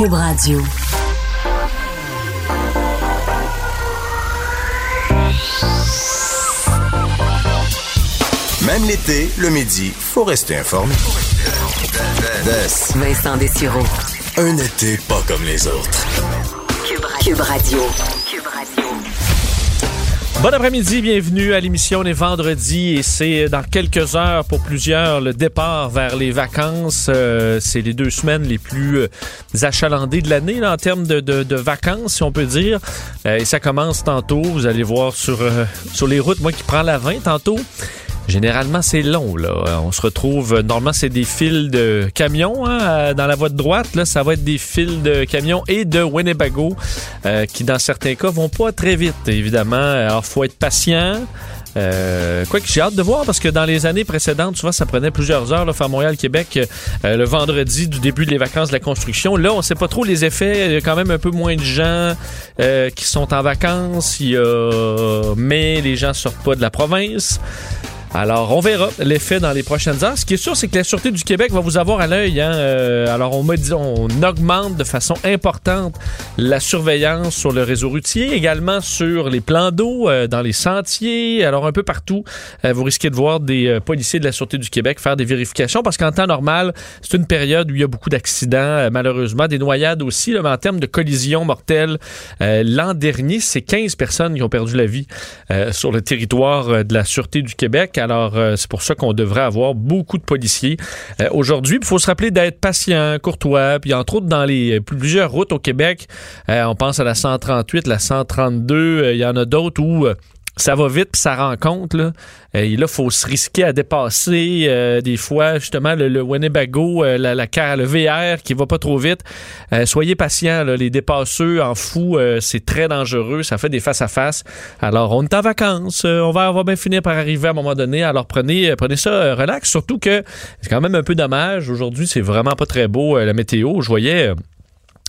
Cube Radio. Même l'été, le midi, faut rester informé. Vincent Dessureau. Un été pas comme les autres. Cube Radio. Bon après-midi, bienvenue à l'émission Les Vendredis et c'est dans quelques heures pour plusieurs le départ vers les vacances. Euh, c'est les deux semaines les plus euh, achalandées de l'année en termes de, vacances, si on peut dire. Euh, et ça commence tantôt. Vous allez voir sur, sur les routes, moi qui prends la 20 tantôt. Généralement, c'est long. Là. On se retrouve, normalement, c'est des fils de camions hein, dans la voie de droite. Là, ça va être des fils de camions et de Winnebago euh, qui, dans certains cas, vont pas très vite, évidemment. Alors, faut être patient. Euh, quoi que j'ai hâte de voir parce que dans les années précédentes, vois, ça prenait plusieurs heures, là, faire Montréal-Québec euh, le vendredi du début des vacances de la construction. Là, on sait pas trop les effets. Il y a quand même un peu moins de gens euh, qui sont en vacances. Il y a... Mais les gens sortent pas de la province. Alors, on verra l'effet dans les prochaines heures. Ce qui est sûr, c'est que la Sûreté du Québec va vous avoir à l'œil. Hein? Euh, alors, on, dit, on augmente de façon importante la surveillance sur le réseau routier, également sur les plans d'eau, euh, dans les sentiers. Alors, un peu partout, euh, vous risquez de voir des policiers de la Sûreté du Québec faire des vérifications parce qu'en temps normal, c'est une période où il y a beaucoup d'accidents, malheureusement, des noyades aussi. Mais en termes de collisions mortelles, l'an dernier, c'est 15 personnes qui ont perdu la vie sur le territoire de la Sûreté du Québec. Alors, euh, c'est pour ça qu'on devrait avoir beaucoup de policiers euh, aujourd'hui. Il faut se rappeler d'être patient, courtois. Puis, entre autres, dans les euh, plusieurs routes au Québec, on pense à la 138, la 132. Il y en a d'autres où ça va vite puis ça rencontre là. Euh, et là faut se risquer à dépasser euh, des fois justement le, Winnebago euh, la, la le VR qui va pas trop vite. Soyez patients les dépasseux en fou c'est très dangereux. Ça fait des face à face. Alors on est en vacances. On va avoir bien finir par arriver à un moment donné. Alors prenez prenez ça relax. Surtout que c'est quand même un peu dommage. Aujourd'hui c'est vraiment pas très beau la météo. Je voyais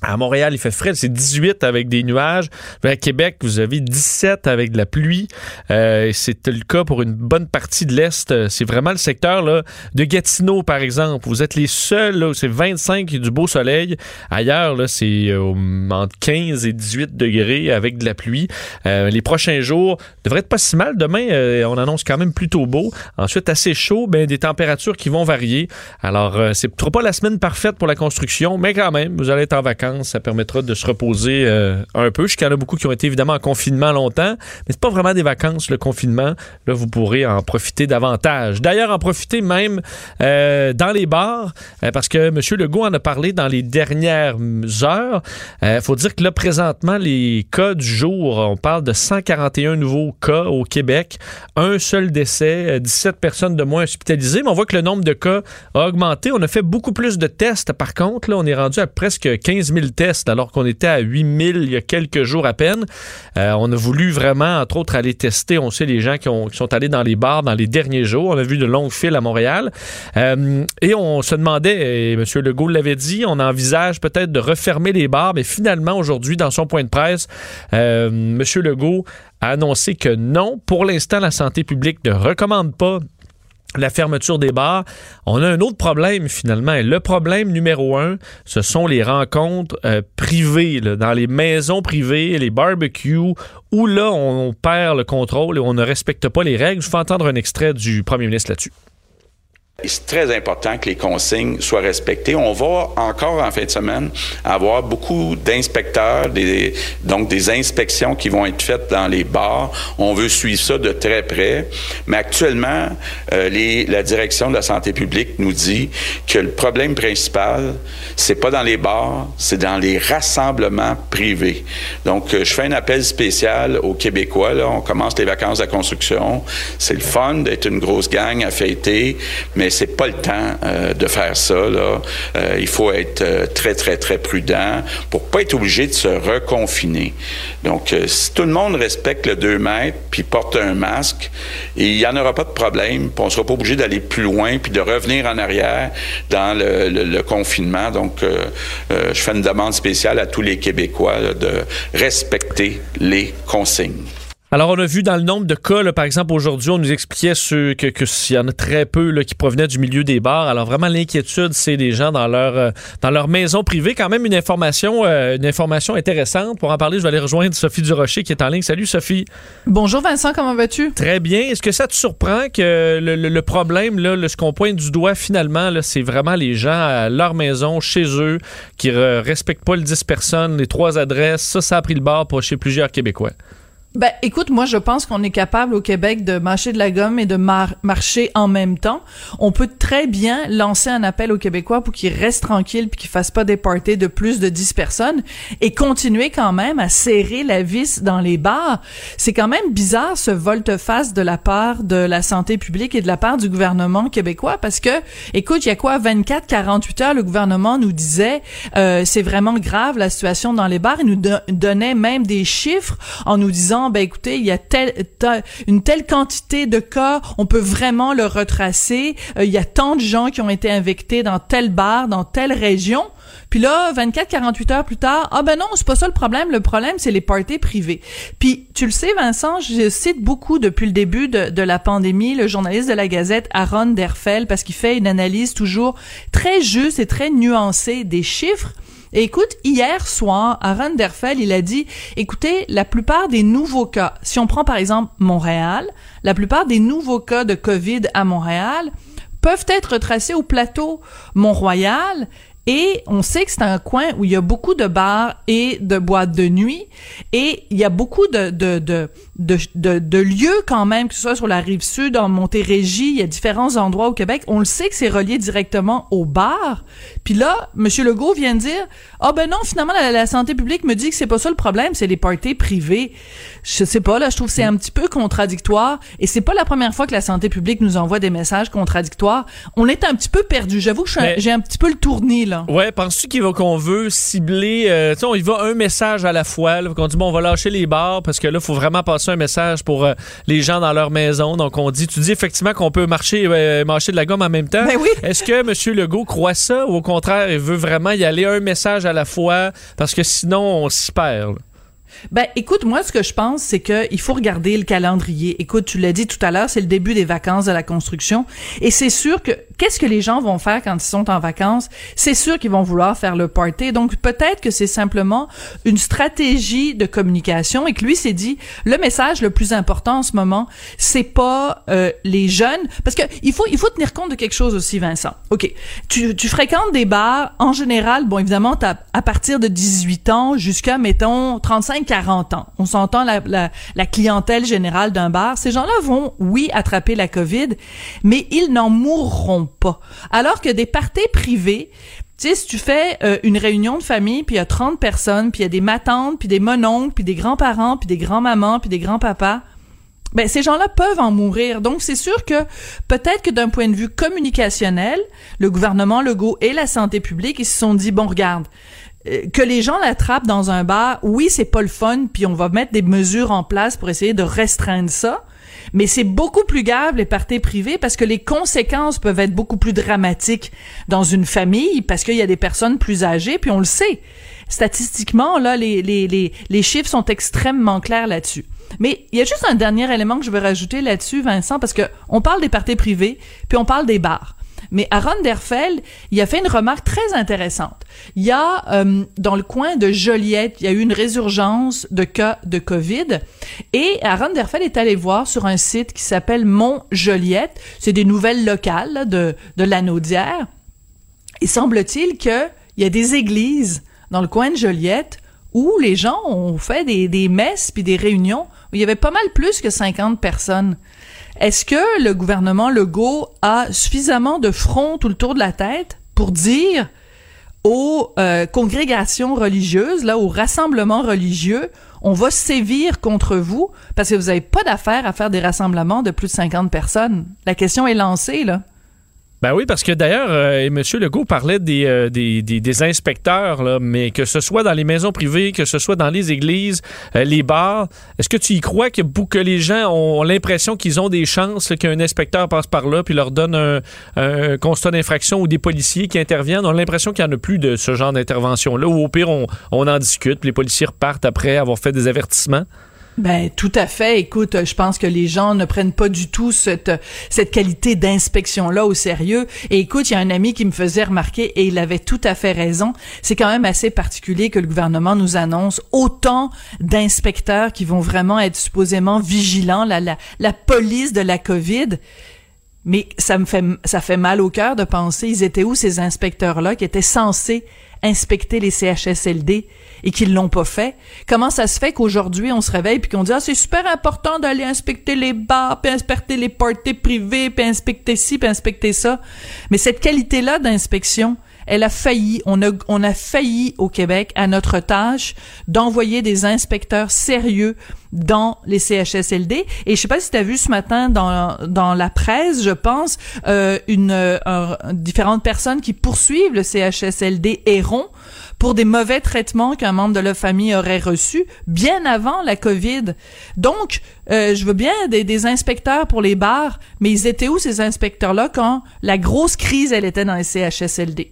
à Montréal, il fait frais, c'est 18 avec des nuages. À Québec, vous avez 17 avec de la pluie. Euh, c'est le cas pour une bonne partie de l'Est. C'est vraiment le secteur là, de Gatineau, par exemple. Vous êtes les seuls, c'est 25 du beau soleil. Ailleurs, c'est euh, entre 15 et 18 degrés avec de la pluie. Euh, les prochains jours devraient être pas si mal. Demain, euh, on annonce quand même plutôt beau. Ensuite, assez chaud, ben, des températures qui vont varier. Alors, euh, c'est pas la semaine parfaite pour la construction, mais quand même, vous allez être en vacances ça permettra de se reposer euh, un peu. Je qu'il y en a beaucoup qui ont été évidemment en confinement longtemps, mais c'est pas vraiment des vacances, le confinement. Là, vous pourrez en profiter davantage. D'ailleurs, en profiter même euh, dans les bars, euh, parce que M. Legault en a parlé dans les dernières heures. Il faut dire que là, présentement, les cas du jour, on parle de 141 nouveaux cas au Québec, un seul décès, 17 personnes de moins hospitalisées, mais on voit que le nombre de cas a augmenté. On a fait beaucoup plus de tests, par contre. Là, on est rendu à presque 15 000 alors qu'on était à 8000 il y a quelques jours à peine. Euh, on a voulu vraiment, entre autres, aller tester. On sait les gens qui, sont allés dans les bars dans les derniers jours. On a vu de longues files à Montréal. Euh, et on se demandait, et M. Legault l'avait dit, on envisage peut-être de refermer les bars, mais finalement, aujourd'hui, dans son point de presse, euh, M. Legault a annoncé que non, pour l'instant, la santé publique ne recommande pas la fermeture des bars. On a un autre problème finalement. le problème numéro un, ce sont les rencontres euh, privées, dans les maisons privées, les barbecues, où là, on, perd le contrôle et on ne respecte pas les règles. Je vais entendre un extrait du premier ministre là-dessus. C'est très important que les consignes soient respectées. On va encore en fin de semaine avoir beaucoup d'inspecteurs, donc des inspections qui vont être faites dans les bars. On veut suivre ça de très près. Mais actuellement, euh, la direction de la santé publique nous dit que le problème principal, c'est pas dans les bars, c'est dans les rassemblements privés. Donc, euh, je fais un appel spécial aux Québécois. On commence les vacances de la construction. C'est le fun d'être une grosse gang à fêter, mais c'est pas le temps euh, de faire ça. Euh, il faut être euh, très, très, très prudent pour pas être obligé de se reconfiner. Donc, si tout le monde respecte le 2 mètres puis porte un masque, il y en aura pas de problème. Puis on sera pas obligé d'aller plus loin puis de revenir en arrière dans le, confinement. Donc, je fais une demande spéciale à tous les Québécois de respecter les consignes. Alors, on a vu dans le nombre de cas, là, par exemple, aujourd'hui, on nous expliquait ce, que, que s'il y en a très peu là, qui provenaient du milieu des bars. Alors, vraiment, l'inquiétude, c'est des gens dans leur, euh, dans leur maison privée. Quand même, une information, euh, une information intéressante. Pour en parler, je vais aller rejoindre Sophie Durocher qui est en ligne. Salut, Sophie. Bonjour, Vincent. Comment vas-tu? Très bien. Est-ce que ça te surprend que le, le, problème, là, ce qu'on pointe du doigt, finalement, c'est vraiment les gens à leur maison, chez eux, qui respectent pas le 10 personnes, les trois adresses? Ça, ça a pris le bar pour chez plusieurs Québécois. Ben, écoute, moi, je pense qu'on est capable au Québec de mâcher de la gomme et de marcher en même temps. On peut très bien lancer un appel aux Québécois pour qu'ils restent tranquilles puis qu'ils fassent pas des de plus de 10 personnes et continuer quand même à serrer la vis dans les bars. C'est quand même bizarre ce volte-face de la part de la santé publique et de la part du gouvernement québécois parce que, écoute, il y a quoi, 24, 48 heures, le gouvernement nous disait, euh, c'est vraiment grave la situation dans les bars. Il nous donnait même des chiffres en nous disant ben écoutez, il y a une telle quantité de cas, on peut vraiment le retracer. Euh, il y a tant de gens qui ont été infectés dans tel bar, dans telle région. Puis là, 24, 48 heures plus tard, ah ben non, c'est pas ça le problème. Le problème, c'est les parties privées. Puis tu le sais, Vincent, je cite beaucoup depuis le début de, de la pandémie le journaliste de la Gazette, Aaron Derfel, parce qu'il fait une analyse toujours très juste et très nuancée des chiffres écoute, hier soir, Aaron Derfel, il a dit, écoutez, la plupart des nouveaux cas, si on prend par exemple Montréal, la plupart des nouveaux cas de COVID à Montréal peuvent être tracés au plateau Mont-Royal et on sait que c'est un coin où il y a beaucoup de bars et de boîtes de nuit. Et il y a beaucoup de, de, de, lieux quand même, que ce soit sur la rive sud, en Montérégie, il y a différents endroits au Québec. On le sait que c'est relié directement aux bars. Puis là, M. Legault vient de dire, ah ben non, finalement, la, santé publique me dit que c'est pas ça le problème, c'est les parties privées. Je sais pas, là, je trouve que c'est un petit peu contradictoire. Et c'est pas la première fois que la santé publique nous envoie des messages contradictoires. On est un petit peu perdu. J'avoue que j'ai un petit peu le tournis, là. Ouais, penses-tu qu'on veut cibler, euh, tu sais, on y va un message à la fois, qu'on dit, bon, on va lâcher les bars parce que là, il faut vraiment passer un message pour euh, les gens dans leur maison. Donc, on dit, tu dis effectivement qu'on peut marcher, euh, marcher de la gomme en même temps. Ben oui. Est-ce que M. Legault croit ça ou au contraire, il veut vraiment y aller un message à la fois? Parce que sinon, on s'y perd? Ben, écoute, moi, ce que je pense, c'est que il faut regarder le calendrier. Écoute, tu l'as dit tout à l'heure, c'est le début des vacances de la construction, et c'est sûr que qu'est-ce que les gens vont faire quand ils sont en vacances? C'est sûr qu'ils vont vouloir faire le party. Donc peut-être que c'est simplement une stratégie de communication et que lui s'est dit le message le plus important en ce moment, c'est pas euh, les jeunes, parce que il faut il faut tenir compte de quelque chose aussi, Vincent. Ok, tu, tu fréquentes des bars en général. Bon, évidemment, as, à partir de 18 ans jusqu'à mettons 35 40 ans. On s'entend la, clientèle générale d'un bar. Ces gens-là vont, oui, attraper la COVID, mais ils n'en mourront pas. Alors que des parties privées, tu sais, si tu fais euh, une réunion de famille, puis il y a 30 personnes, puis il y a des matantes, puis des mononcles, puis des grands-parents, puis des grands-mamans, puis des grands-papas, ben ces gens-là peuvent en mourir. Donc c'est sûr que peut-être que d'un point de vue communicationnel, le gouvernement Legault et la santé publique ils se sont dit bon regarde, que les gens l'attrapent dans un bar, oui, c'est pas le fun, puis on va mettre des mesures en place pour essayer de restreindre ça. Mais c'est beaucoup plus grave les parties privées parce que les conséquences peuvent être beaucoup plus dramatiques dans une famille parce qu'il y a des personnes plus âgées, puis on le sait. Statistiquement, là, les, les, les, les chiffres sont extrêmement clairs là-dessus. Mais il y a juste un dernier élément que je veux rajouter là-dessus, Vincent, parce que on parle des parties privées, puis on parle des bars. Mais Aaron Derfeld, il a fait une remarque très intéressante. Il y a, euh, dans le coin de Joliette, il y a eu une résurgence de cas de COVID. Et Aaron Derfeld est allé voir sur un site qui s'appelle Mont Joliette. C'est des nouvelles locales de, de l'Anaudière. Il semble-t-il qu'il y a des églises dans le coin de Joliette où les gens ont fait des, des messes puis des réunions où il y avait pas mal plus que 50 personnes. Est-ce que le gouvernement Legault a suffisamment de front tout le tour de la tête pour dire aux euh, congrégations religieuses, là, aux rassemblements religieux, on va sévir contre vous parce que vous n'avez pas d'affaire à faire des rassemblements de plus de 50 personnes? La question est lancée, là. Ben oui, parce que d'ailleurs, euh, M. Legault parlait des, euh, des, des, des, inspecteurs, là, mais que ce soit dans les maisons privées, que ce soit dans les églises, euh, les bars, est-ce que tu y crois que, que les gens ont l'impression qu'ils ont des chances qu'un inspecteur passe par là puis leur donne un, un constat d'infraction ou des policiers qui interviennent? On l'impression qu'il n'y en a plus de ce genre d'intervention-là, ou au pire, on, on en discute, puis les policiers repartent après avoir fait des avertissements. Ben tout à fait. Écoute, je pense que les gens ne prennent pas du tout cette cette qualité d'inspection là au sérieux. Et écoute, il y a un ami qui me faisait remarquer et il avait tout à fait raison. C'est quand même assez particulier que le gouvernement nous annonce autant d'inspecteurs qui vont vraiment être supposément vigilants, la la, la police de la Covid. Mais ça me fait ça fait mal au cœur de penser ils étaient où ces inspecteurs là qui étaient censés inspecter les CHSLD et qu'ils l'ont pas fait. Comment ça se fait qu'aujourd'hui on se réveille puis qu'on dit ah c'est super important d'aller inspecter les bars, puis inspecter les parties privées, puis inspecter ci, puis inspecter ça. Mais cette qualité là d'inspection, elle a failli, on a, on a failli au Québec à notre tâche d'envoyer des inspecteurs sérieux dans les CHSLD. Et je sais pas si tu as vu ce matin dans, dans la presse, je pense, euh, une euh, différentes personnes qui poursuivent le CHSLD Héron pour des mauvais traitements qu'un membre de leur famille aurait reçus bien avant la COVID. Donc, euh, je veux bien des, des, inspecteurs pour les bars, mais ils étaient où ces inspecteurs-là quand la grosse crise, elle était dans les CHSLD?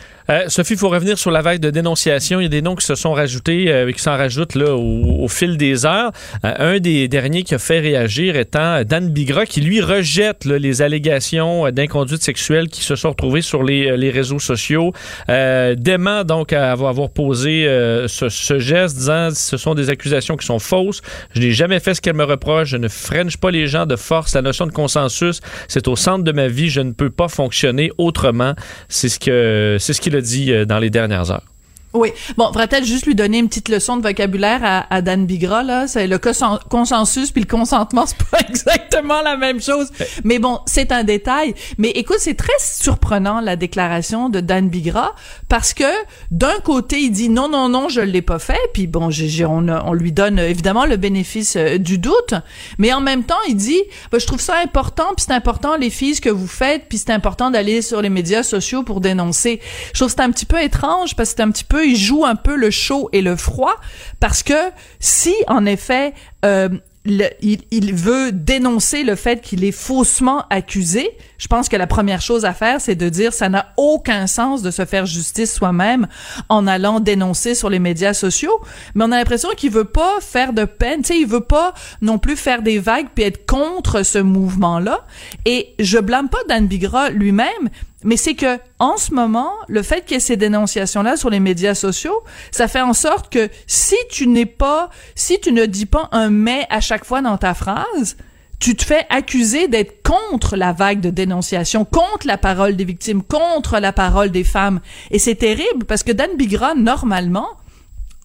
Euh, Sophie, il faut revenir sur la vague de dénonciation. Il y a des noms qui se sont rajoutés, euh, qui s'en rajoutent au, fil des heures. Euh, un des derniers qui a fait réagir étant Dan Bigra, qui lui rejette les allégations d'inconduite sexuelle qui se sont retrouvées sur les, réseaux sociaux. Dément donc à avoir, posé ce, geste, disant ce sont des accusations qui sont fausses. Je n'ai jamais fait ce qu'elle me reproche. Je ne french pas les gens de force. La notion de consensus, c'est au centre de ma vie. Je ne peux pas fonctionner autrement. C'est ce que ce qu'il a dit euh, dans les dernières heures. Oui. Bon, faudrait peut-être juste lui donner une petite leçon de vocabulaire à, à Dan Bigra, là? C'est le consensus puis le consentement, c'est pas exactement la même chose. Mais bon, c'est un détail. Mais écoute, c'est très surprenant, la déclaration de Dan Bigra, parce que d'un côté, il dit non, non, non, je l'ai pas fait. Puis bon, on, on, lui donne évidemment le bénéfice euh, du doute. Mais en même temps, il dit, ben, je trouve ça important, puis c'est important les filles ce que vous faites, puis c'est important d'aller sur les médias sociaux pour dénoncer. Je trouve c'est un petit peu étrange, parce que c'est un petit peu il joue un peu le chaud et le froid parce que si en effet euh, il, veut dénoncer le fait qu'il est faussement accusé. Je pense que la première chose à faire, c'est de dire ça n'a aucun sens de se faire justice soi-même en allant dénoncer sur les médias sociaux. Mais on a l'impression qu'il veut pas faire de peine, tu sais, il veut pas non plus faire des vagues puis être contre ce mouvement-là. Et je blâme pas Dan Bigra lui-même, mais c'est que en ce moment, le fait qu'il y ait ces dénonciations-là sur les médias sociaux, ça fait en sorte que si tu n'es pas, si tu ne dis pas un mais à chaque fois dans ta phrase, tu te fais accuser d'être contre la vague de dénonciation, contre la parole des victimes, contre la parole des femmes. Et c'est terrible parce que Dan Bigra, normalement,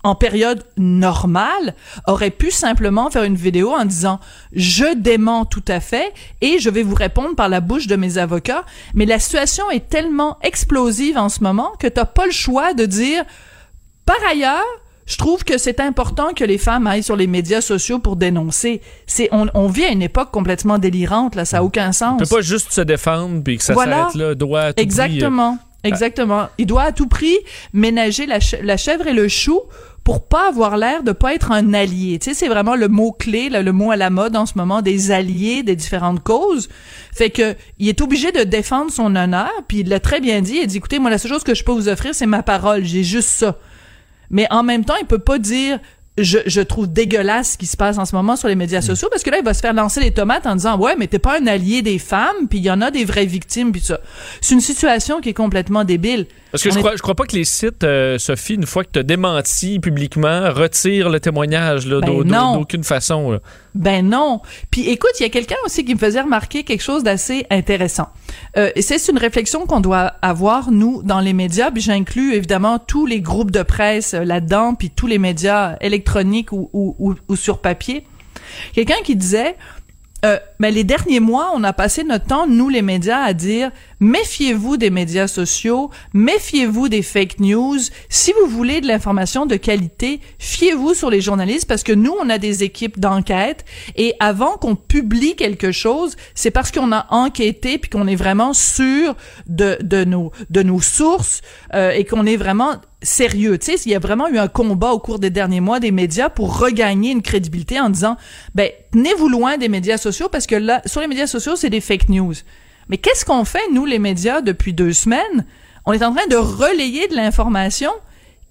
en période normale, aurait pu simplement faire une vidéo en disant je dément tout à fait et je vais vous répondre par la bouche de mes avocats. Mais la situation est tellement explosive en ce moment que t'as pas le choix de dire par ailleurs, je trouve que c'est important que les femmes aillent sur les médias sociaux pour dénoncer. C'est on, on vit à une épope complètement délirante là, ça a aucun sens. On peut pas juste se défendre puis que ça voilà. s'arrête là, doit à tout Exactement. Prix, Exactement. Il doit à tout prix ménager la, ch la chèvre et le chou pour pas avoir l'air de pas être un allié. Tu sais, c'est vraiment le mot clé, là, le mot à la mode en ce moment des alliés des différentes causes. Fait que il est obligé de défendre son honneur, puis il l'a très bien dit. Il dit écoutez, moi la seule chose que je peux vous offrir, c'est ma parole. J'ai juste ça. Mais en même temps, il peut pas dire je, je, trouve dégueulasse ce qui se passe en ce moment sur les médias sociaux parce que là il va se faire lancer les tomates en disant ouais mais t'es pas un allié des femmes puis il y en a des vraies victimes puis ça. C'est une situation qui est complètement débile parce que je, est... crois, je crois pas que les sites euh, Sophie une fois que t'as démenti publiquement retirent le témoignage là, ben d'aucune façon là. ben non. Puis écoute il y a quelqu'un aussi qui me faisait remarquer quelque chose d'assez intéressant. Euh, et c'est une réflexion qu'on doit avoir nous dans les médias puis j'inclus évidemment tous les groupes de presse euh, là-dedans puis tous les médias électroniques ou, ou, ou, ou sur papier. Quelqu'un qui disait euh, ben, les derniers mois, on a passé notre temps, nous les médias, à dire méfiez-vous des médias sociaux, méfiez-vous des fake news. Si vous voulez de l'information de qualité, fiez-vous sur les journalistes parce que nous, on a des équipes d'enquête et avant qu'on publie quelque chose, c'est parce qu'on a enquêté puis qu'on est vraiment sûr de, de nos de nos sources euh, et qu'on est vraiment sérieux. Tu sais, il y a vraiment eu un combat au cours des derniers mois des médias pour regagner une crédibilité en disant, ben, tenez-vous loin des médias sociaux parce que là, sur les médias sociaux, c'est des fake news. Mais qu'est-ce qu'on fait, nous, les médias, depuis deux semaines? On est en train de relayer de l'information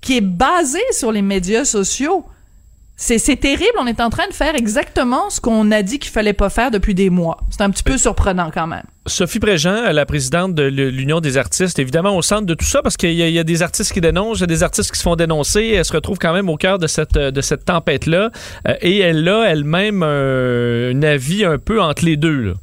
qui est basée sur les médias sociaux. C'est, c'est terrible, on est en train de faire exactement ce qu'on a dit qu'il fallait pas faire depuis des mois. C'est un petit peu surprenant quand même. Sophie Préjean, la présidente de l'Union des artistes, évidemment au centre de tout ça parce qu'il y, a des artistes qui dénoncent, il y a des artistes qui se font dénoncer. Elle se retrouve quand même au cœur de cette, tempête-là. Euh, et elle a elle-même un, avis un peu entre les deux.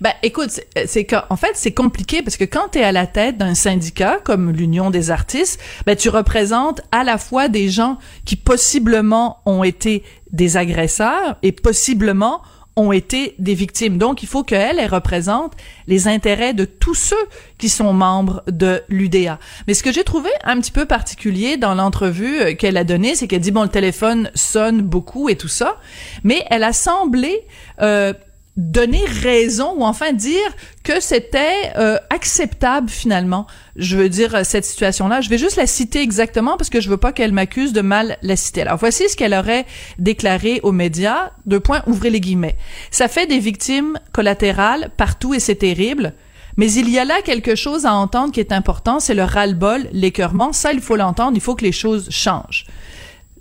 Ben, écoute, c'est qu'en fait, c'est compliqué parce que quand tu es à la tête d'un syndicat comme l'Union des artistes, ben, tu représentes à la fois des gens qui possiblement ont été des agresseurs et possiblement ont été des victimes. Donc, il faut qu'elle, elle représente les intérêts de tous ceux qui sont membres de l'UDA. Mais ce que j'ai trouvé un petit peu particulier dans l'entrevue qu'elle a donnée, c'est qu'elle dit, bon, le téléphone sonne beaucoup et tout ça, mais elle a semblé... Euh, donner raison ou enfin dire que c'était euh, acceptable finalement. Je veux dire euh, cette situation-là. Je vais juste la citer exactement parce que je veux pas qu'elle m'accuse de mal la citer. Alors voici ce qu'elle aurait déclaré aux médias. Deux points, ouvrez les guillemets. Ça fait des victimes collatérales partout et c'est terrible. Mais il y a là quelque chose à entendre qui est important, c'est le ras-le-bol, l'écœurement. Ça, il faut l'entendre, il faut que les choses changent.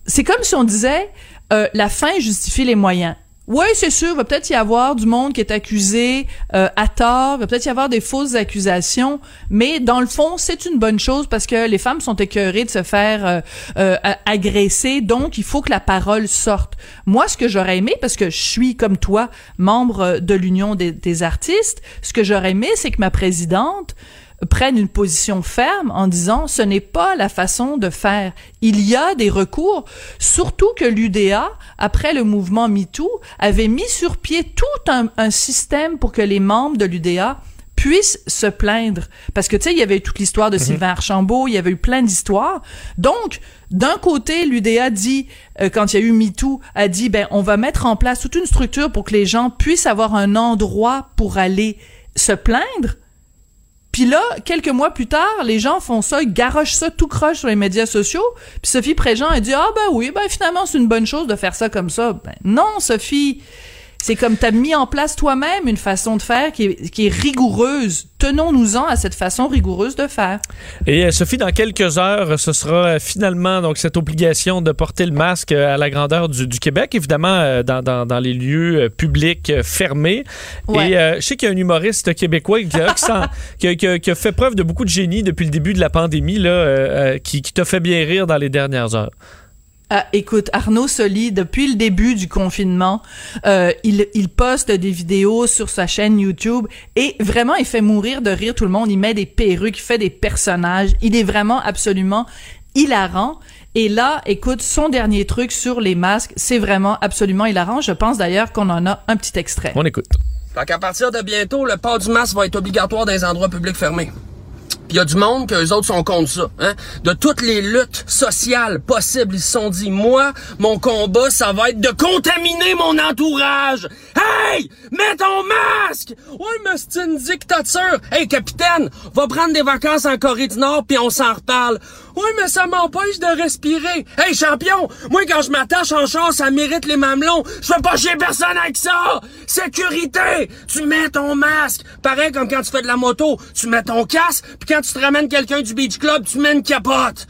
C'est comme si on disait euh, la fin justifie les moyens. Oui, c'est sûr, il va peut-être y avoir du monde qui est accusé euh, à tort, il va peut-être y avoir des fausses accusations, mais dans le fond, c'est une bonne chose parce que les femmes sont écœurées de se faire euh, euh, agresser, donc il faut que la parole sorte. Moi, ce que j'aurais aimé, parce que je suis comme toi membre de l'Union des, des artistes, ce que j'aurais aimé, c'est que ma présidente prennent une position ferme en disant ce n'est pas la façon de faire. Il y a des recours, surtout que l'UDA, après le mouvement MeToo, avait mis sur pied tout un, un système pour que les membres de l'UDA puissent se plaindre. Parce que, tu sais, il y avait eu toute l'histoire de -hmm. Sylvain Archambault, il y avait eu plein d'histoires. Donc, d'un côté, l'UDA dit, euh, quand il y a eu MeToo, a dit, ben, on va mettre en place toute une structure pour que les gens puissent avoir un endroit pour aller se plaindre. Puis là, quelques mois plus tard, les gens font ça, ils garochent ça tout croche sur les médias sociaux. Puis Sophie Préjean a dit ah ben oui, ben finalement c'est une bonne chose de faire ça comme ça. Ben non, Sophie, c'est comme tu as mis en place toi-même une façon de faire qui est, qui est rigoureuse. Tenons-nous-en à cette façon rigoureuse de faire. Et euh, Sophie, dans quelques heures, ce sera finalement donc cette obligation de porter le masque à la grandeur du, du Québec, évidemment euh, dans, dans, dans, les lieux publics fermés. Ouais. Et euh, je sais qu'il y a un humoriste québécois qui a, qui, a, qui a, fait preuve de beaucoup de génie depuis le début de la pandémie, là, euh, qui, qui t'a fait bien rire dans les dernières heures. Ah, écoute, Arnaud Soli, depuis le début du confinement, euh, il, il poste des vidéos sur sa chaîne YouTube et vraiment, il fait mourir de rire tout le monde. Il met des perruques, il fait des personnages. Il est vraiment absolument hilarant. Et là, écoute, son dernier truc sur les masques, c'est vraiment absolument hilarant. Je pense d'ailleurs qu'on en a un petit extrait. On écoute. Fait qu'à partir de bientôt, le port du masque va être obligatoire dans les endroits publics fermés. Il y a du monde que les autres sont contre ça. Hein? De toutes les luttes sociales possibles, ils se sont dit, moi, mon combat, ça va être de contaminer mon entourage. Hey! Mets ton masque! Oui, mais c'est une dictature. Hey, capitaine, va prendre des vacances en Corée du Nord, puis on s'en reparle. Oui, mais ça m'empêche de respirer. Hey, champion, moi, quand je m'attache en char, ça mérite les mamelons. Je veux pas chier personne avec ça. Sécurité! Tu mets ton masque. Pareil comme quand tu fais de la moto, tu mets ton casque, puis quand tu te ramènes quelqu'un du beach club, tu mets une capote.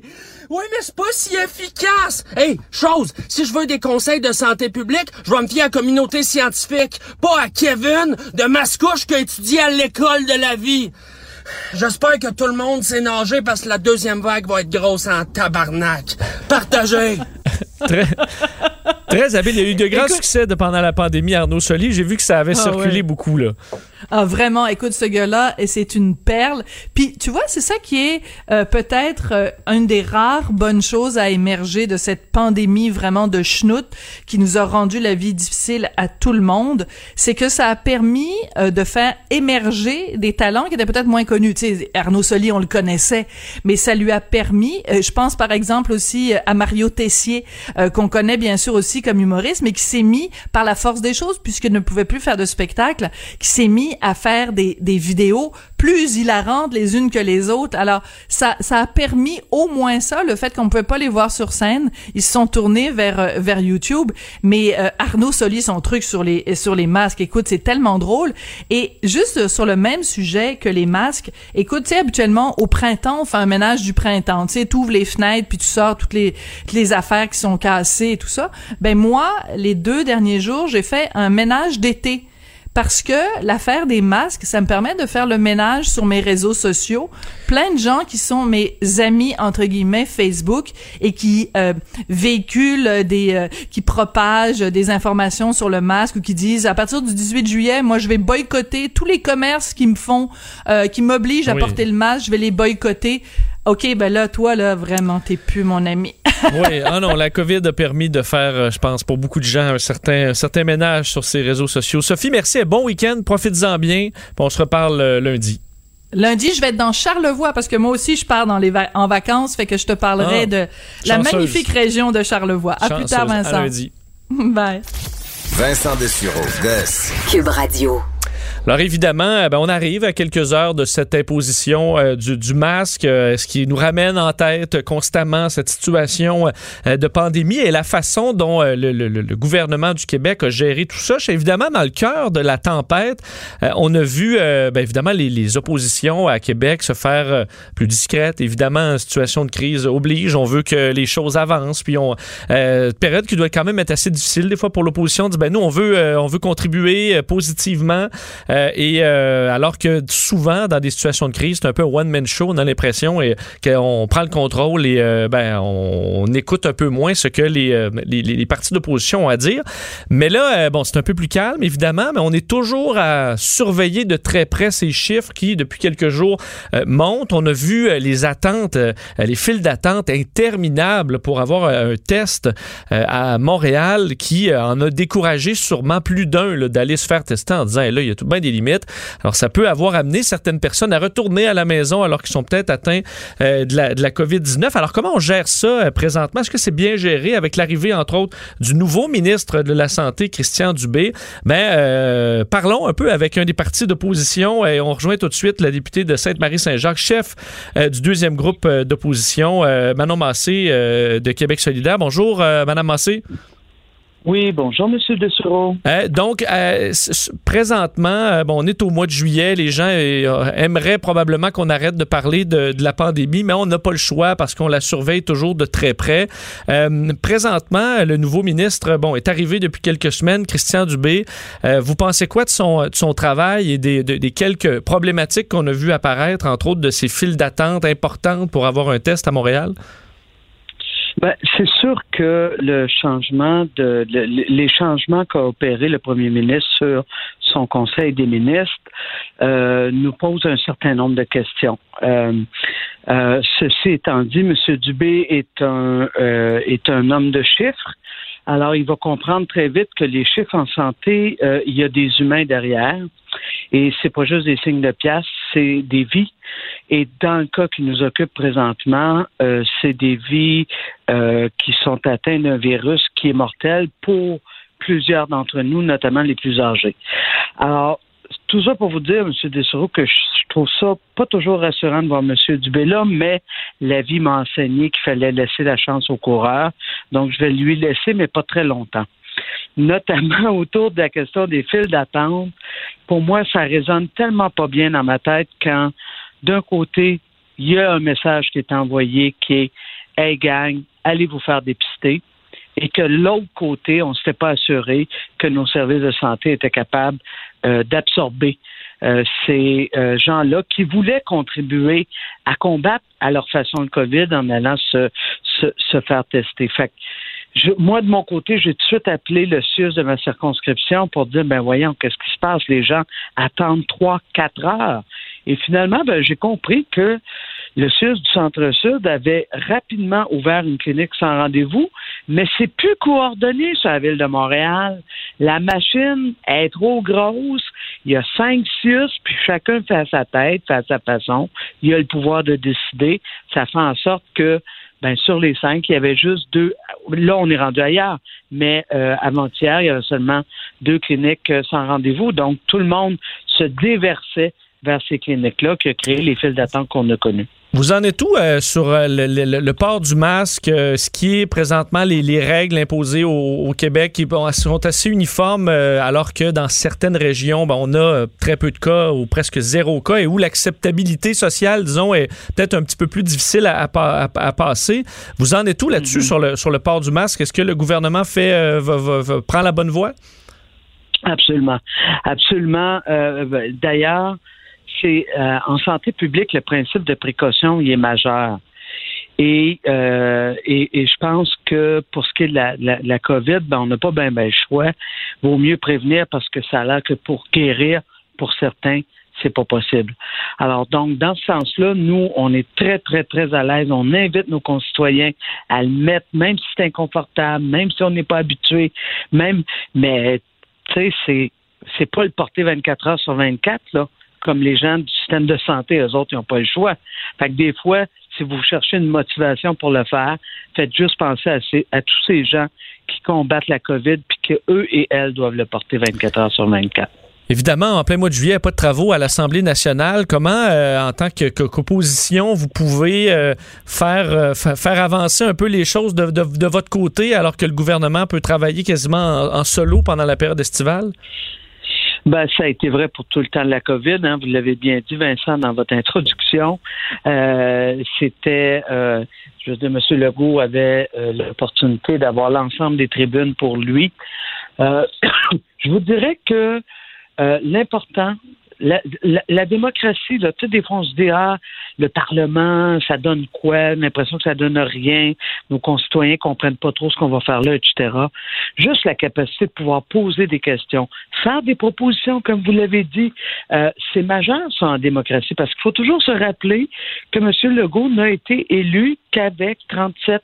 Oui, mais c'est pas si efficace. Hey, chose, si je veux des conseils de santé publique, je vais me fier à la communauté scientifique, pas à Kevin de Mascouche qui a étudié à l'école de la vie. J'espère que tout le monde sait nager parce que la deuxième vague va être grosse en tabarnak. Partagez! très, très habile. Il y a eu de grands Écoute, succès de, pendant la pandémie, Arnaud Soli. J'ai vu que ça avait ah circulé ouais. beaucoup, là. Ah, vraiment, écoute, ce gars-là, et c'est une perle. Puis, tu vois, c'est ça qui est euh, peut-être euh, une des rares bonnes choses à émerger de cette pandémie vraiment de schnout qui nous a rendu la vie difficile à tout le monde. C'est que ça a permis euh, de faire émerger des talents qui étaient peut-être moins connus. Tu sais, Arnaud Soli, on le connaissait, mais ça lui a permis, je pense par exemple aussi à Mario Tessier, qu'on connaît bien sûr aussi comme humoriste, mais qui s'est mis par la force des choses, puisqu'il ne pouvait plus faire de spectacle, qui s'est mis à faire des, des vidéos plus hilarantes les unes que les autres. Alors, ça, ça a permis au moins ça, le fait qu'on ne pouvait pas les voir sur scène. Ils se sont tournés vers, euh, vers YouTube. Mais euh, Arnaud Soli, son truc sur les, sur les masques, écoute, c'est tellement drôle. Et juste sur le même sujet que les masques, écoute, tu sais, habituellement, au printemps, on fait un ménage du printemps. Tu sais, tu ouvres les fenêtres, puis tu sors toutes les, les affaires qui sont cassées et tout ça. Ben moi, les deux derniers jours, j'ai fait un ménage d'été parce que l'affaire des masques, ça me permet de faire le ménage sur mes réseaux sociaux. Plein de gens qui sont mes amis entre guillemets Facebook et qui euh, véhiculent des, euh, qui propagent des informations sur le masque ou qui disent à partir du 18 juillet, moi je vais boycotter tous les commerces qui me font, euh, qui m'obligent à porter le masque, je vais les boycotter. OK, ben là, toi, là, vraiment, t'es plus mon ami. oui, ah non, la COVID a permis de faire, euh, je pense, pour beaucoup de gens, un certain, un certain ménage sur ces réseaux sociaux. Sophie, merci et bon week-end. Profites-en bien. on se reparle euh, lundi. Lundi, je vais être dans Charlevoix parce que moi aussi, je pars dans les en vacances, fait que je te parlerai ah, de la magnifique région de Charlevoix. À plus tard, Vincent. À lundi. Bye. Vincent Dessureau, Des. Cube Radio. Alors évidemment, eh ben, on arrive à quelques heures de cette imposition euh, du, du, masque, euh, ce qui nous ramène en tête constamment cette situation euh, de pandémie et la façon dont le, le, le, gouvernement du Québec a géré tout ça. Évidemment, dans le cœur de la tempête, on a vu ben, évidemment les, les, oppositions à Québec se faire plus discrètes. Évidemment, situation de crise oblige. On veut que les choses avancent. Puis on période qui doit quand même être assez difficile des fois pour l'opposition. Dit ben nous on veut on veut contribuer positivement. Euh, et euh, alors que souvent, dans des situations de crise, c'est un peu un one-man show, on a l'impression qu'on prend le contrôle et euh, ben, on, écoute un peu moins ce que les, les, partis d'opposition ont à dire. Mais là, bon, c'est un peu plus calme, évidemment, mais on est toujours à surveiller de très près ces chiffres qui, depuis quelques jours, montent. On a vu les attentes, les files d'attente interminables pour avoir un test à Montréal qui en a découragé sûrement plus d'un d'aller se faire tester en disant, là, il y a tout bien des limites. Alors, ça peut avoir amené certaines personnes à retourner à la maison alors qu'ils sont peut-être atteints euh, de la, de la COVID-19. Alors, comment on gère ça euh, présentement? Est-ce que c'est bien géré avec l'arrivée, entre autres, du nouveau ministre de la Santé, Christian Dubé? Ben, euh, parlons un peu avec un des partis d'opposition et on rejoint tout de suite la députée de Sainte-Marie-Saint-Jacques, chef du deuxième groupe d'opposition, Manon Massé de Québec solidaire. Bonjour, Madame Massé. Oui, bonjour, Monsieur Dessureau. Euh, donc, euh, présentement, euh, bon, on est au mois de juillet. Les gens aimeraient probablement qu'on arrête de parler de, la pandémie, mais on n'a pas le choix parce qu'on la surveille toujours de très près. présentement, le nouveau ministre, bon, est arrivé depuis quelques semaines, Christian Dubé. vous pensez quoi de son, de son travail et des, des quelques problématiques qu'on a vues apparaître, entre autres de ces files d'attente importantes pour avoir un test à Montréal? Ben, c'est sûr que le changement de les changements qu'a opéré le premier ministre sur son conseil des ministres euh, nous posent un certain nombre de questions. Euh, euh, ceci étant dit, M. Dubé est un est un homme de chiffres. Alors, il va comprendre très vite que les chiffres en santé, il y a des humains derrière. Et c'est pas juste des signes de pièce, c'est des vies. Et dans le cas qui nous occupe présentement, euh, c'est des vies euh, qui sont atteintes d'un virus qui est mortel pour plusieurs d'entre nous, notamment les plus âgés. Alors, tout ça pour vous dire, M. Dessereau, que je trouve ça pas toujours rassurant de voir M. Dubé là, mais la vie m'a enseigné qu'il fallait laisser la chance au coureur. Donc, je vais lui laisser, mais pas très longtemps notamment autour de la question des files d'attente. Pour moi, ça résonne tellement pas bien dans ma tête quand, d'un côté, il y a un message qui est envoyé qui est Hey gang, allez vous faire dépister. Et que l'autre côté, on ne s'était pas assuré que nos services de santé étaient capables euh, d'absorber euh, ces euh, gens-là qui voulaient contribuer à combattre à leur façon le COVID en allant se, se, se faire tester. Fait je, moi, de mon côté, j'ai tout de suite appelé le CIUS de ma circonscription pour dire, ben voyons, qu'est-ce qui se passe? Les gens attendent trois, quatre heures. Et finalement, ben, j'ai compris que le CIUS du Centre-Sud avait rapidement ouvert une clinique sans rendez-vous, mais c'est plus coordonné sur la ville de Montréal. La machine est trop grosse. Il y a cinq CIUS, puis chacun fait à sa tête, fait à sa façon. Il a le pouvoir de décider. Ça fait en sorte que ben, sur les cinq, il y avait juste deux. Là, on est rendu ailleurs, mais euh, avant-hier, il y avait seulement deux cliniques euh, sans rendez-vous. Donc, tout le monde se déversait vers ces cliniques-là qui a créé les files d'attente qu'on a connues. Vous en êtes où euh, sur euh, le, port du masque, euh, ce qui est présentement les, règles imposées au, Québec qui sont assez uniformes, alors que dans certaines régions, ben, on a très peu de cas ou presque zéro cas et où l'acceptabilité sociale, disons, est peut-être un petit peu plus difficile à, passer. Vous en êtes où là-dessus mm-hmm. sur, le, sur le port du masque? Est-ce que le gouvernement fait prend la bonne voie? Absolument. Absolument. Ben, d'ailleurs, c'est euh, en santé publique, le principe de précaution, il est majeur. Et, euh, et, je pense que pour ce qui est de la, la, COVID, ben, on n'a pas bien ben le choix. Vaut mieux prévenir parce que ça a l'air que pour guérir, pour certains, c'est pas possible. Alors donc, dans ce sens-là, nous, on est très, très, très à l'aise. On invite nos concitoyens à le mettre, même si c'est inconfortable, même si on n'est pas habitué, même, mais tu sais, c'est c'est pas le porter 24 heures sur 24 là comme les gens du système de santé, eux autres, ils n'ont pas le choix. Fait que des fois, si vous cherchez une motivation pour le faire, faites juste penser à, tous ces gens qui combattent la COVID puis qu'eux et elles doivent le porter 24 heures sur 24. Évidemment, en plein mois de juillet, pas de travaux à l'Assemblée nationale. Comment, euh, en tant qu'opposition, vous pouvez euh, faire, euh, faire avancer un peu les choses de, votre côté alors que le gouvernement peut travailler quasiment en solo pendant la période estivale? Ben, ça a été vrai pour tout le temps de la COVID. Hein. Vous l'avez bien dit, Vincent, dans votre introduction. Euh, c'était, euh, je veux dire, M. Legault avait euh, l'opportunité d'avoir l'ensemble des tribunes pour lui. je vous dirais que l'important, la, démocratie, là, tu des fois, on se dit, ah, le Parlement, ça donne quoi? L'impression que ça donne rien. Nos concitoyens comprennent pas trop ce qu'on va faire là, etc. Juste la capacité de pouvoir poser des questions, faire des propositions, comme vous l'avez dit, euh, c'est majeur, ça, en démocratie, parce qu'il faut toujours se rappeler que M. Legault n'a été élu qu'avec 37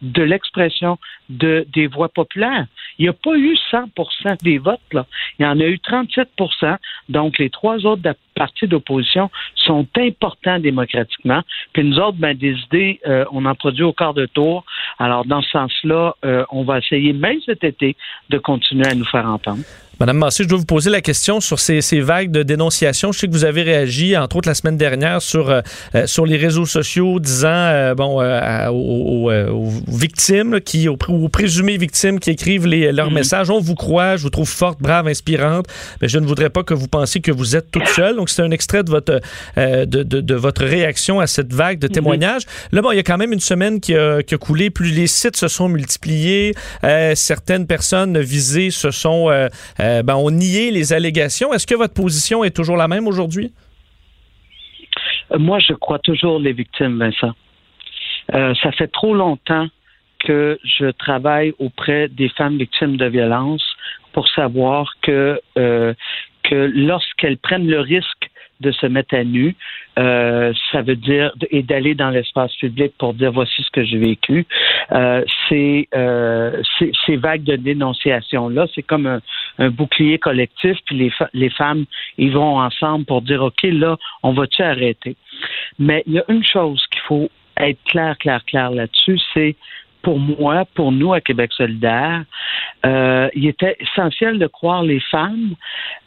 de l'expression de, des voix populaires. Il n'y a pas eu 100% des votes. Là. Il y en a eu 37% Donc, les trois autres partis d'opposition sont importants démocratiquement. Puis nous autres, ben, des idées, euh, on en produit au quart de tour. Alors, dans ce sens-là, euh, on va essayer, même cet été, de continuer à nous faire entendre. Madame Massé, je dois vous poser la question sur ces, vagues de dénonciation. Je sais que vous avez réagi, entre autres la semaine dernière, sur, euh, euh, sur les réseaux sociaux, disant euh, bon aux, victimes, qui, aux, présumées victimes qui écrivent les, leurs mhm. messages On vous croit, je vous trouve forte, brave, inspirante, mais je ne voudrais pas que vous pensiez que vous êtes toute seule. Donc, c'est un extrait de votre, de, de, votre réaction à cette vague de mhm. témoignages. Là, bon, il y a quand même une semaine qui a, qui a coulé, plus les sites se sont multipliés, certaines personnes visées se sont euh, ben, on niait les allégations. Est-ce que votre position est toujours la même aujourd'hui? Euh, moi, je crois toujours les victimes, Vincent. Euh, ça fait trop longtemps que je travaille auprès des femmes victimes de violence pour savoir que, que lorsqu'elles prennent le risque de se mettre à nu, euh, ça veut dire et d'aller dans l'espace public pour dire voici ce que j'ai vécu. Euh, c'est euh, ces vagues de dénonciation là, c'est comme un, un, bouclier collectif. Puis les, les femmes, ils vont ensemble pour dire ok là, on va-tu arrêter? Mais il y a une chose qu'il faut être clair, clair, clair là-dessus, c'est pour moi, pour nous à Québec solidaire, euh, il était essentiel de croire les femmes,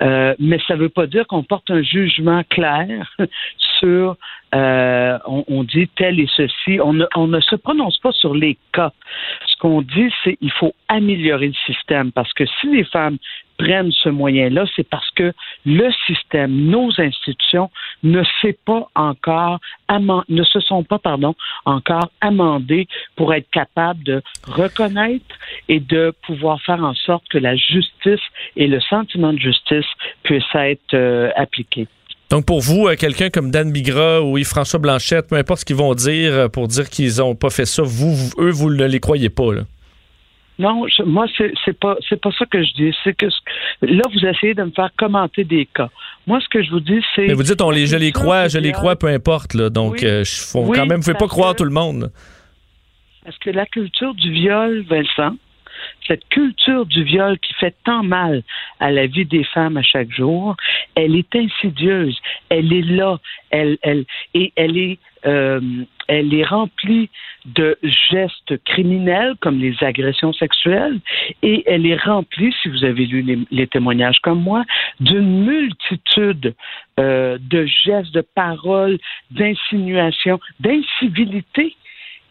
euh, mais ça ne veut pas dire qu'on porte un jugement clair sur, euh, on, dit tel et ceci. On ne, on ne se prononce pas sur les cas. Ce qu'on dit, c'est qu'il faut améliorer le système parce que si les femmes prennent ce moyen-là, c'est parce que le système, nos institutions ne s'est pas encore ne se sont pas pardon encore amendées pour être capables de reconnaître et de pouvoir faire en sorte que la justice et le sentiment de justice puissent être euh, appliqués. Donc, pour vous, euh, quelqu'un comme Dan Bigra ou Yves-François Blanchette, peu importe ce qu'ils vont dire euh, pour dire qu'ils n'ont pas fait ça, vous, eux, vous ne les croyez pas. Non, je- moi, c'est c'est pas, c'est pas ça que je dis. C'est que là, vous essayez de me faire commenter des cas. Moi, ce que je vous dis, c'est. Mais vous dites, on les, je les crois, je les crois, peu importe. Là. Donc, Oui. euh, je- faut Oui, quand même, vous ne pouvez pas croire que- tout le monde. Parce que la culture du viol, Vincent, cette culture du viol qui fait tant mal à la vie des femmes à chaque jour, elle est insidieuse. Elle est là. Elle, elle, et elle est, euh, elle est remplie de gestes criminels comme les agressions sexuelles et elle est remplie, si vous avez lu les, témoignages comme moi, d'une multitude euh, de gestes, de paroles, d'insinuations, d'incivilité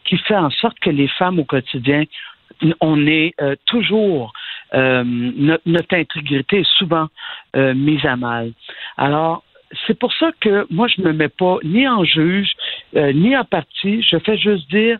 qui fait en sorte que les femmes au quotidien, on est euh, toujours, notre, notre intégrité est souvent mise à mal. Alors, c'est pour ça que moi, je me mets pas ni en juge, euh, ni en parti. Je fais juste dire,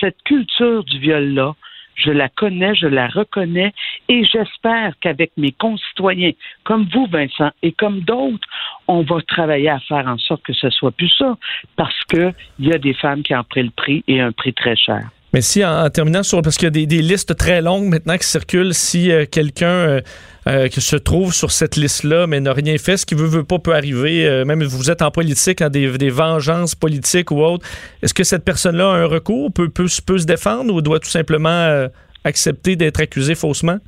cette culture du viol-là, je la connais, je la reconnais et j'espère qu'avec mes concitoyens, comme vous, Vincent, et comme d'autres, on va travailler à faire en sorte que ce soit plus ça, parce que il y a des femmes qui en pris le prix et un prix très cher. Mais si, en, terminant sur, parce qu'il y a des, listes très longues maintenant qui circulent, si euh, quelqu'un euh, euh, qui se trouve sur cette liste-là, mais n'a rien fait, ce qui veut, veut pas peut arriver, euh, même vous êtes en politique, en des, des vengeances politiques ou autres, est-ce que cette personne-là a un recours, peut, peut, peut se défendre ou doit tout simplement accepter d'être accusé faussement?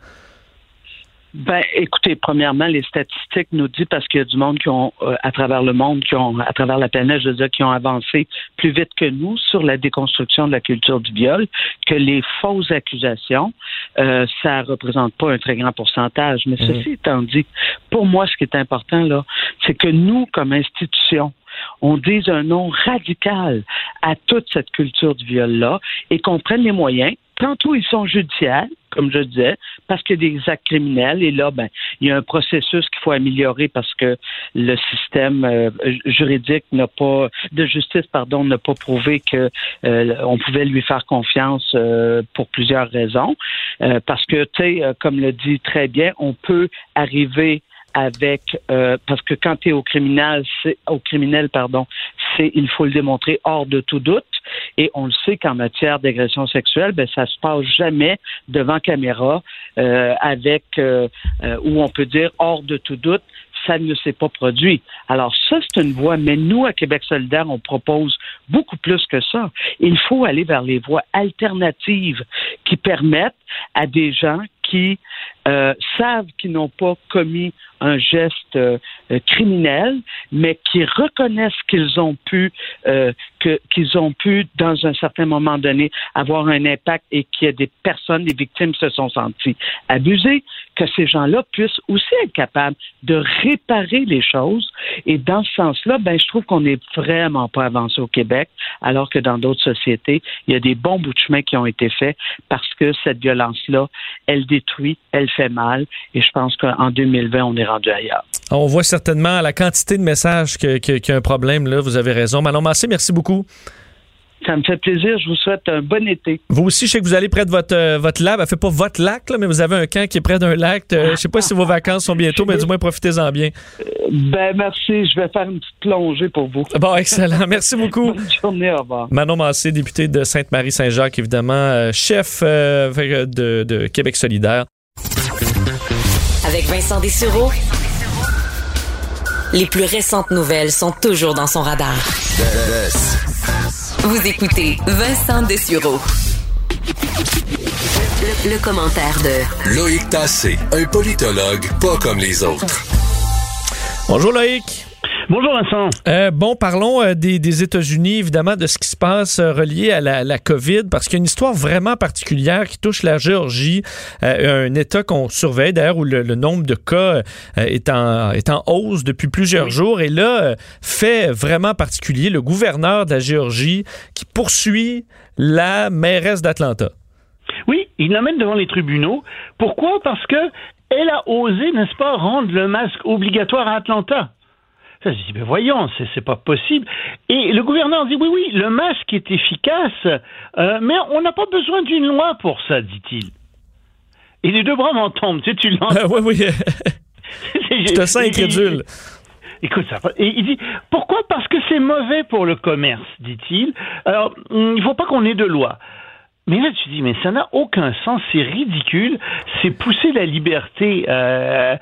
Ben, écoutez, premièrement, les statistiques nous disent parce qu'il y a du monde qui ont, euh, à travers le monde, qui ont, à travers la planète, je veux dire, qui ont avancé plus vite que nous sur la déconstruction de la culture du viol, que les fausses accusations, euh, ça représente pas un très grand pourcentage. Mais Mhm. ceci étant dit, pour moi, ce qui est important là, c'est que nous, comme institution, on dise un nom radical à toute cette culture du viol-là et qu'on prenne les moyens. Tantôt, ils sont judiciaires, comme je disais, parce qu'il y a des actes criminels et là, ben, il y a un processus qu'il faut améliorer parce que le système euh, juridique n'a pas, de justice, pardon, n'a pas prouvé que euh, on pouvait lui faire confiance euh, pour plusieurs raisons. Euh, parce que, tu sais, euh, comme le dit très bien, on peut arriver avec euh, parce que quand tu es au criminel, c'est au criminel, pardon, c'est il faut le démontrer hors de tout doute. Et on le sait qu'en matière d'agression sexuelle, ben ça se passe jamais devant caméra euh, avec euh, euh, où on peut dire hors de tout doute ça ne s'est pas produit. Alors ça, c'est une voie, mais nous, à Québec solidaire, on propose beaucoup plus que ça. Il faut aller vers les voies alternatives qui permettent à des gens qui euh, savent qu'ils n'ont pas commis un geste euh, criminel, mais qui reconnaissent qu'ils ont pu, euh, qu'ils ont pu, dans un certain moment donné, avoir un impact et qu'il y a des personnes, des victimes se sont senties abusées, que ces gens-là puissent aussi être capables de réparer les choses. Et dans ce sens-là, ben, je trouve qu'on n'est vraiment pas avancé au Québec, alors que dans d'autres sociétés, il y a des bons bouts de chemin qui ont été faits parce que cette violence-là, elle détruit, elle fait mal. Et je pense qu'en 2020, on est rendu ailleurs. On voit certainement la quantité de messages qu'il y a un problème. Là, vous avez raison. Manon Massé, merci beaucoup. Ça me fait plaisir. Je vous souhaite un bon été. Vous aussi, je sais que vous allez près de votre, euh, votre lac. Elle fait pas votre lac, là, mais vous avez un camp qui est près d'un lac. Euh, je sais pas si vos vacances sont bientôt, mais du moins profitez-en bien. Ben, merci. Je vais faire une petite plongée pour vous. Bon, excellent. Merci beaucoup. Bonne journée. Au revoir. Manon Massé, députée de Sainte-Marie-Saint-Jacques, évidemment, euh, chef euh, de, de Québec solidaire. Avec Vincent Dessureau, les plus récentes nouvelles sont toujours dans son radar. Vous écoutez Vincent Dessureau. Le, le commentaire de Loïc Tassé, un politologue pas comme les autres. Bonjour Loïc. Bonjour Vincent. Euh, bon, parlons euh, des, des États-Unis, évidemment, de ce qui se passe euh, relié à la, la COVID, parce qu'il y a une histoire vraiment particulière qui touche la Géorgie, un État qu'on surveille d'ailleurs où le, le nombre de cas est, en, est en hausse depuis plusieurs jours. Et là, fait vraiment particulier, le gouverneur de la Géorgie qui poursuit la mairesse d'Atlanta. Oui, il l'amène devant les tribunaux. Pourquoi? Parce que elle a osé, n'est-ce pas, rendre le masque obligatoire à Atlanta. Ça, je dis, ben voyons, c'est, c'est pas possible. Et le gouverneur dit, oui, oui, le masque est efficace, euh, mais on n'a pas besoin d'une loi pour ça, dit-il. Et les deux bras m'en tombent, tu sais, tu l'entends. oui, oui. Je te sens incrédule. Écoute ça. Et il dit pourquoi? Parce que c'est mauvais pour le commerce, dit-il. Alors, il ne faut pas qu'on ait de loi. Mais là, tu dis, mais ça n'a aucun sens, c'est ridicule, c'est pousser la liberté euh,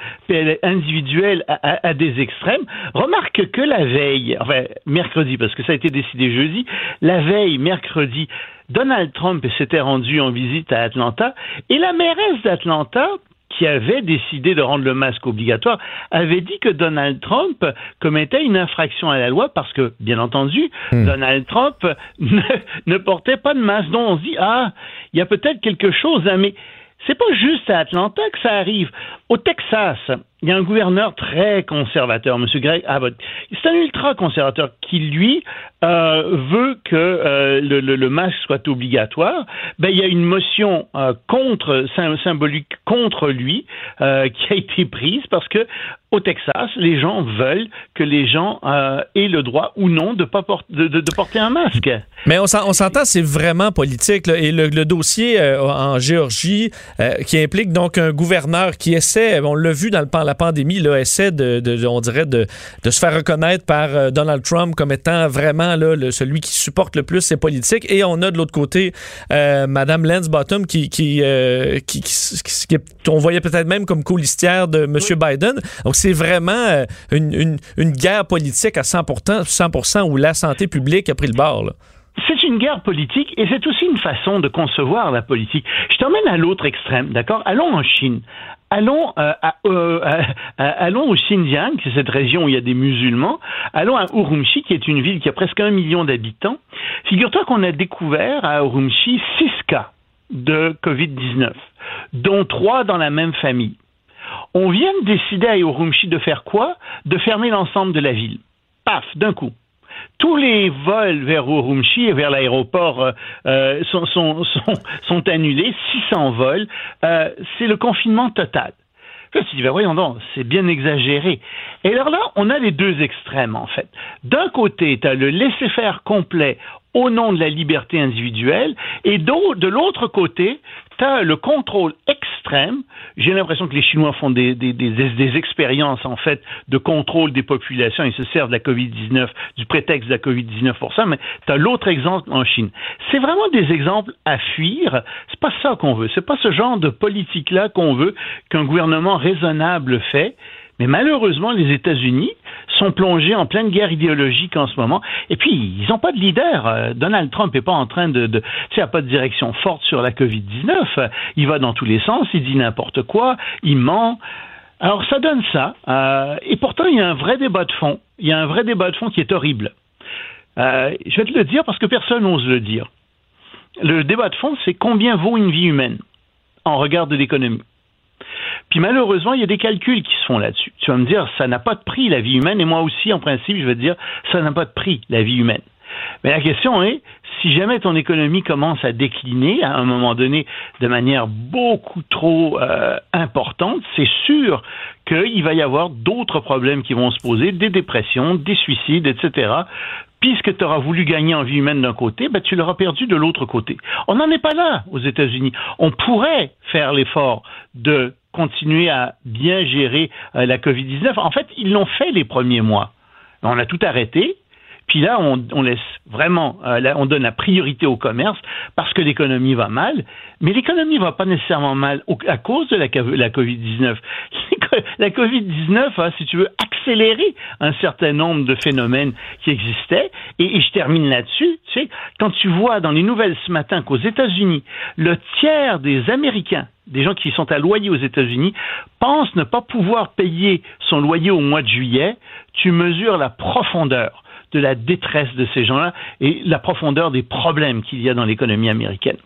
individuelle à, des extrêmes. Remarque que la veille, enfin mercredi, parce que ça a été décidé jeudi, la veille, mercredi, Donald Trump s'était rendu en visite à Atlanta et la mairesse d'Atlanta qui avait décidé de rendre le masque obligatoire, avait dit que Donald Trump commettait une infraction à la loi parce que, bien entendu, hmm. Donald Trump ne, portait pas de masque. Donc on se dit, ah, il y a peut-être quelque chose, hein, mais c'est pas juste à Atlanta que ça arrive. Au Texas, il y a un gouverneur très conservateur, M. Greg Abbott. C'est un ultra-conservateur qui, lui, euh, veut que euh, le, masque soit obligatoire. Ben, il y a une motion euh, contre, symbolique contre lui qui a été prise parce que au Texas, les gens veulent que les gens aient le droit ou non de, porter un masque. Mais on s'entend, c'est vraiment politique. Et le, le dossier en Géorgie qui implique donc un gouverneur qui essaie, on l'a vu dans le la pandémie, là, essaie de, on dirait, de, se faire reconnaître par euh, Donald Trump comme étant vraiment là, le, celui qui supporte le plus ses politiques. Et on a de l'autre côté euh, Madame Lance Bottom qui, euh, qui, qui, on voyait peut-être même comme colistière de M. Biden. Donc c'est vraiment une, une, guerre politique à 100%, 100% où la santé publique a pris le bord. Là. C'est une guerre politique et c'est aussi une façon de concevoir la politique. Je t'emmène à l'autre extrême, d'accord? Allons en Chine. Allons, euh, euh, allons au Xinjiang, c'est cette région où il y a des musulmans. Allons à Urumqi, qui est une ville qui a presque un million d'habitants. Figure-toi qu'on a découvert à Urumqi six cas de Covid-19, dont trois dans la même famille. On vient de décider à Urumqi de faire quoi? De fermer l'ensemble de la ville. Paf, d'un coup tous les vols vers Urumqi et vers l'aéroport euh, euh, sont, annulés, 600 vols. Euh, c'est le confinement total. Je me suis ben voyons donc, c'est bien exagéré. Et alors là, on a les deux extrêmes, en fait. D'un côté, tu as le laisser-faire complet au nom de la liberté individuelle, et de l'autre côté, tu as le contrôle J'ai l'impression que les Chinois font des, expériences, en fait, de contrôle des populations. Ils se servent de la COVID-19, du prétexte de la COVID-19 pour ça, mais tu as l'autre exemple en Chine. C'est vraiment des exemples à fuir. C'est pas ça qu'on veut. C'est pas ce genre de politique-là qu'on veut qu'un gouvernement raisonnable fait. Mais malheureusement, les États-Unis sont plongés en pleine guerre idéologique en ce moment. Et puis, ils n'ont pas de leader. Euh, Donald Trump n'est pas en train de... de tu sais, pas de direction forte sur la COVID-19. Il va dans tous les sens, il dit n'importe quoi, il ment. Alors, ça donne ça. Euh, et pourtant, il y a un vrai débat de fond. Il y a un vrai débat de fond qui est horrible. Euh, je vais te le dire parce que personne n'ose le dire. Le débat de fond, c'est combien vaut une vie humaine en regard de l'économie. Puis malheureusement, il y a des calculs qui se font là-dessus. Tu vas me dire, ça n'a pas de prix, la vie humaine, et moi aussi, en principe, je vais dire, ça n'a pas de prix, la vie humaine. Mais la question est, si jamais ton économie commence à décliner à un moment donné de manière beaucoup trop euh, importante, c'est sûr qu'il va y avoir d'autres problèmes qui vont se poser, des dépressions, des suicides, etc. Puisque tu auras voulu gagner en vie humaine d'un côté, ben, tu l'auras perdu de l'autre côté. On n'en est pas là aux États-Unis. On pourrait faire l'effort de continuer à bien gérer euh, la COVID-19. En fait, ils l'ont fait les premiers mois. On a tout arrêté. Puis là, on, laisse vraiment, euh, on donne la priorité au commerce parce que l'économie va mal. Mais l'économie va pas nécessairement mal à cause de la, la COVID-19. La COVID-19 a, si tu veux, accéléré un certain nombre de phénomènes qui existaient. Et, et je termine là-dessus. Tu sais, quand tu vois dans les nouvelles ce matin qu'aux États-Unis, le tiers des Américains des gens qui sont à loyer aux États-Unis, pensent ne pas pouvoir payer son loyer au mois de juillet, tu mesures la profondeur de la détresse de ces gens-là et la profondeur des problèmes qu'il y a dans l'économie américaine.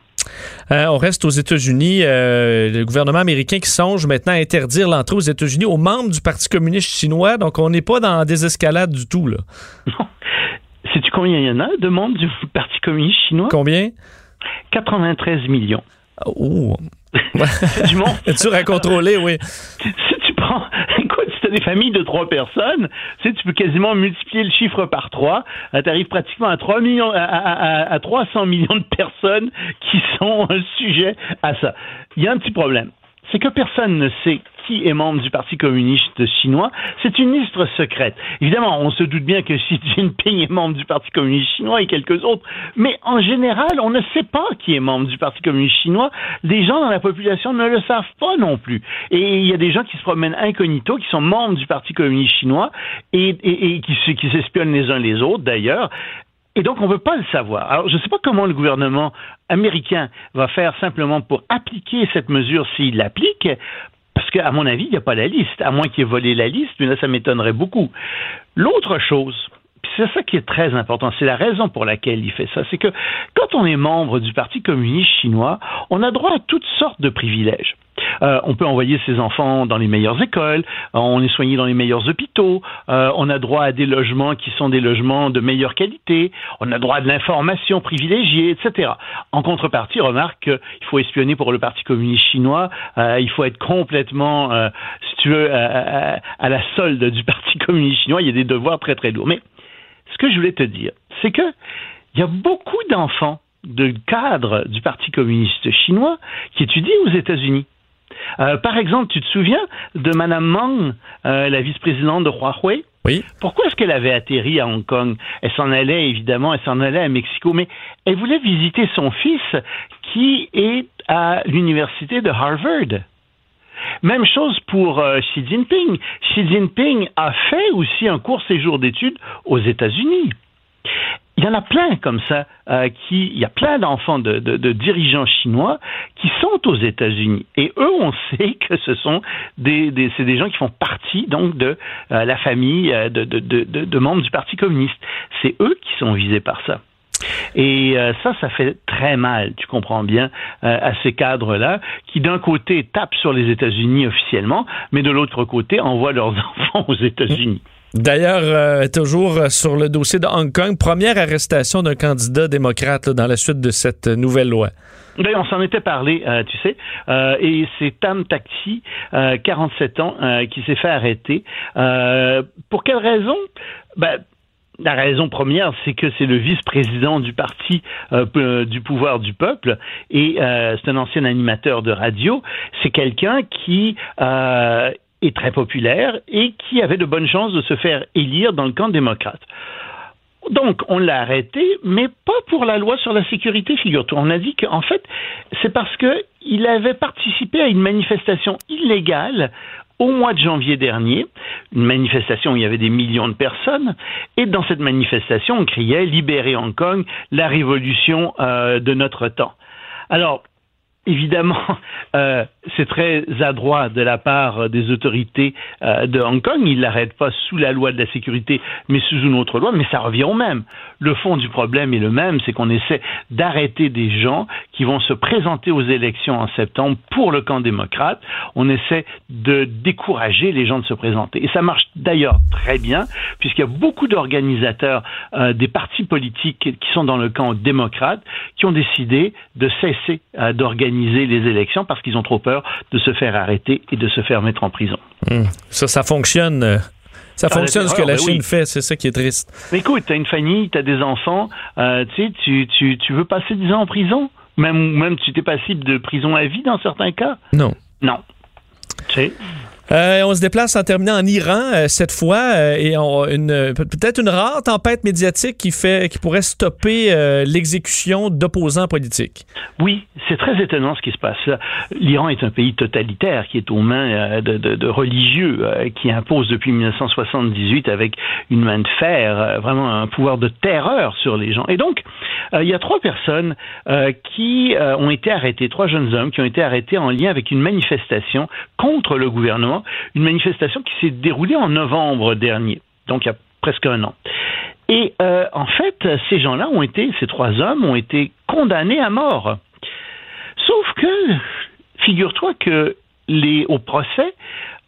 Euh, on reste aux États-Unis. Euh, le gouvernement américain qui songe maintenant à interdire l'entrée aux États-Unis aux membres du Parti communiste chinois. Donc, on n'est pas dans des escalades du tout. Là. Non. Sais-tu combien il y en a de membres du Parti communiste chinois? Combien? 93 millions. Oh, du monde. dur à contrôler, oui. Si tu prends, écoute, si tu as des familles de trois personnes, tu, sais, tu peux quasiment multiplier le chiffre par trois. Euh, tu arrives pratiquement à 3 millions, à, à, à 300 millions de personnes qui sont un sujet à ça. Il y a un petit problème c'est que personne ne sait qui est membre du Parti communiste chinois. C'est une liste secrète. Évidemment, on se doute bien que Xi Jinping est membre du Parti communiste chinois et quelques autres, mais en général, on ne sait pas qui est membre du Parti communiste chinois. Les gens dans la population ne le savent pas non plus. Et il y a des gens qui se promènent incognito, qui sont membres du Parti communiste chinois et, qui, qui s'espionnent les uns les autres d'ailleurs. Et donc, on ne veut pas le savoir. Alors, je ne sais pas comment le gouvernement américain va faire simplement pour appliquer cette mesure s'il l'applique, parce qu'à mon avis, il n'y a pas la liste, à moins qu'il ait volé la liste, mais là, ça m'étonnerait beaucoup. L'autre chose, c'est ça qui est très important, c'est la raison pour laquelle il fait ça, c'est que quand on est membre du Parti communiste chinois, on a droit à toutes sortes de privilèges. Euh, on peut envoyer ses enfants dans les meilleures écoles, euh, on est soigné dans les meilleurs hôpitaux, euh, on a droit à des logements qui sont des logements de meilleure qualité, on a droit à de l'information privilégiée, etc. En contrepartie, remarque qu'il faut espionner pour le Parti communiste chinois, il faut être complètement, si tu veux, à, à la solde du Parti communiste chinois, il y a des devoirs très très lourds. Mais ce que je voulais te dire, c'est que il y a beaucoup d'enfants de cadres du Parti communiste chinois qui étudient aux États-Unis. Euh, par exemple, tu te souviens de Madame Meng, euh, la vice-présidente de Huawei? Oui. Pourquoi est-ce qu'elle avait atterri à Hong Kong? Elle s'en allait évidemment, elle s'en allait à Mexico, mais elle voulait visiter son fils qui est à l'université de Harvard. Même chose pour euh, Xi Jinping. Xi Jinping a fait aussi un court séjour d'études aux États-Unis il y en a plein comme ça, euh, qui, il y a plein d'enfants de, dirigeants chinois qui sont aux États-Unis. Et eux, on sait que ce sont des, c'est des gens qui font partie donc de euh, la famille de, membres du Parti communiste. C'est eux qui sont visés par ça. Et ça, ça fait très mal, tu comprends bien, à ces cadres-là, qui d'un côté tapent sur les États-Unis officiellement, mais de l'autre côté envoient leurs enfants aux États-Unis. D'ailleurs, euh, toujours sur le dossier de Hong Kong, première arrestation d'un candidat démocrate dans la suite de cette nouvelle loi. Ben, on s'en était parlé, euh, tu sais, euh, et c'est Tam Taxi, 47 ans, qui s'est fait arrêter. pour quelle raison? Ben, la raison première, c'est que c'est le vice-président du parti du pouvoir du peuple et c'est un ancien animateur de radio. C'est quelqu'un qui est très populaire et qui avait de bonnes chances de se faire élire dans le camp démocrate. Donc, on l'a arrêté, mais pas pour la loi sur la sécurité, figure-toi. On a dit qu'en fait, c'est parce qu'il avait participé à une manifestation illégale au mois de janvier dernier, une manifestation où il y avait des millions de personnes, et dans cette manifestation, on criait Libérer Hong Kong, la révolution euh, de notre temps. Alors, évidemment, euh, c'est très adroit de la part des autorités euh, de Hong Kong. Ils l'arrêtent pas sous la loi de la sécurité, mais sous une autre loi, mais ça revient au même. Le fond du problème est le même, c'est qu'on essaie d'arrêter des gens qui vont se présenter aux élections en septembre pour le camp démocrate. On essaie de décourager les gens de se présenter. Et ça marche d'ailleurs très bien, puisqu'il y a beaucoup d'organisateurs euh, des partis politiques qui sont dans le camp démocrate qui ont décidé de cesser d'organiser les élections parce qu'ils ont trop peur de se faire arrêter et de se faire mettre en prison. Hmm. Ça, ça fonctionne. Euh, ça ah, fonctionne ce que la ben Chine fait, c'est ça qui est triste. Mais écoute, tu as une famille, tu as des enfants, euh, tu, tu, tu veux passer 10 ans en prison? Même, même tu es passible de prison à vie dans certains cas? Non. Non. Tu sais? Euh, on se déplace en terminant en Iran euh, cette fois euh, et une peut-être une rare tempête médiatique qui fait qui pourrait stopper l'exécution d'opposants politiques. Oui, c'est très étonnant ce qui se passe. L'Iran est un pays totalitaire qui est aux mains de, de religieux qui impose depuis 1978 avec une main de fer vraiment un pouvoir de terreur sur les gens. Et donc il y a trois personnes qui ont été arrêtées, trois jeunes hommes qui ont été arrêtés en lien avec une manifestation contre le gouvernement une manifestation qui s'est déroulée en novembre dernier, donc il y a presque un an. Et euh, en fait, ces gens-là ont été, ces trois hommes ont été condamnés à mort. Sauf que, figure-toi que au procès,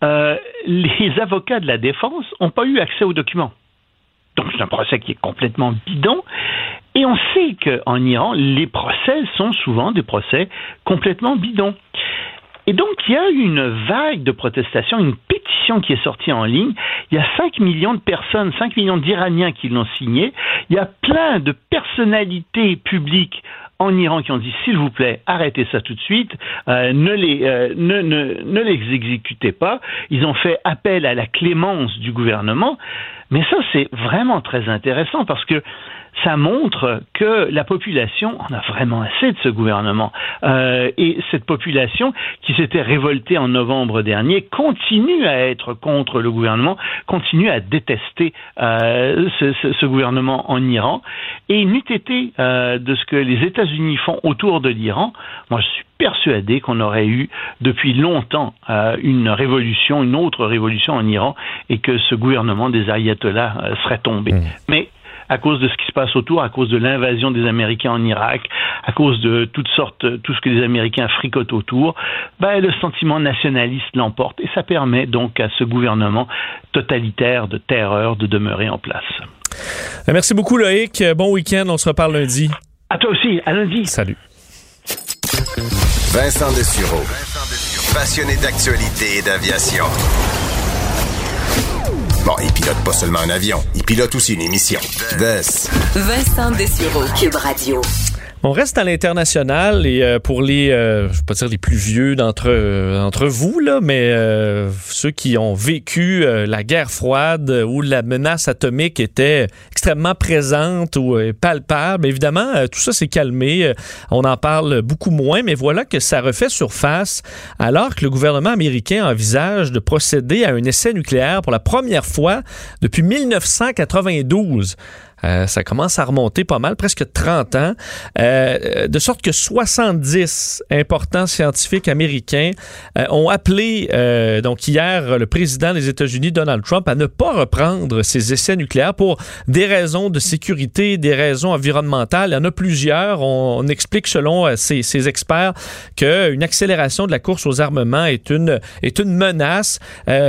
euh, les avocats de la défense n'ont pas eu accès aux documents. Donc c'est un procès qui est complètement bidon. Et on sait qu'en Iran, les procès sont souvent des procès complètement bidons. Et donc, il y a eu une vague de protestations, une pétition qui est sortie en ligne. Il y a 5 millions de personnes, 5 millions d'Iraniens qui l'ont signée. Il y a plein de personnalités publiques en Iran qui ont dit s'il vous plaît arrêtez ça tout de suite, euh, ne les euh, ne, ne, ne les exécutez pas. Ils ont fait appel à la clémence du gouvernement. Mais ça, c'est vraiment très intéressant parce que ça montre que la population en a vraiment assez de ce gouvernement. Euh, et cette population qui s'était révoltée en novembre dernier continue à être contre le gouvernement, continue à détester euh, ce, ce, ce, gouvernement en Iran. Et n'eût été euh, de ce que les États-Unis font autour de l'Iran, moi je suis persuadé qu'on aurait eu depuis longtemps euh, une révolution, une autre révolution en Iran, et que ce gouvernement des ayatollahs euh, serait tombé. Mmh. Mais à cause de ce qui se passe autour, à cause de l'invasion des Américains en Irak, à cause de toutes sortes, tout ce que les Américains fricotent autour, ben, le sentiment nationaliste l'emporte et ça permet donc à ce gouvernement totalitaire de terreur de demeurer en place. Merci beaucoup Loïc. Bon week-end. On se reparle lundi. À toi aussi. À lundi. Salut. Vincent Dessureau. Passionné d'actualité et d'aviation. Bon, il pilote pas seulement un avion, il pilote aussi une émission. Vincent Dessureau, Cube Radio. On reste à l'international et euh, pour les, euh, je vais pas dire les plus vieux d'entre euh, vous là, mais euh, ceux qui ont vécu la guerre froide où la menace atomique était extrêmement présente ou palpable. Évidemment, tout ça s'est calmé. on en parle beaucoup moins, mais voilà que ça refait surface alors que le gouvernement américain envisage de procéder à un essai nucléaire pour la première fois depuis 1992. Euh, ça commence à remonter pas mal, presque 30 ans, euh, de sorte que 70 importants scientifiques américains euh, ont appelé euh, donc hier le président des États-Unis Donald Trump à ne pas reprendre ses essais nucléaires pour des raisons de sécurité, des raisons environnementales. Il y en a plusieurs. On, explique selon euh, ces, ces experts qu'une accélération de la course aux armements est une est une menace.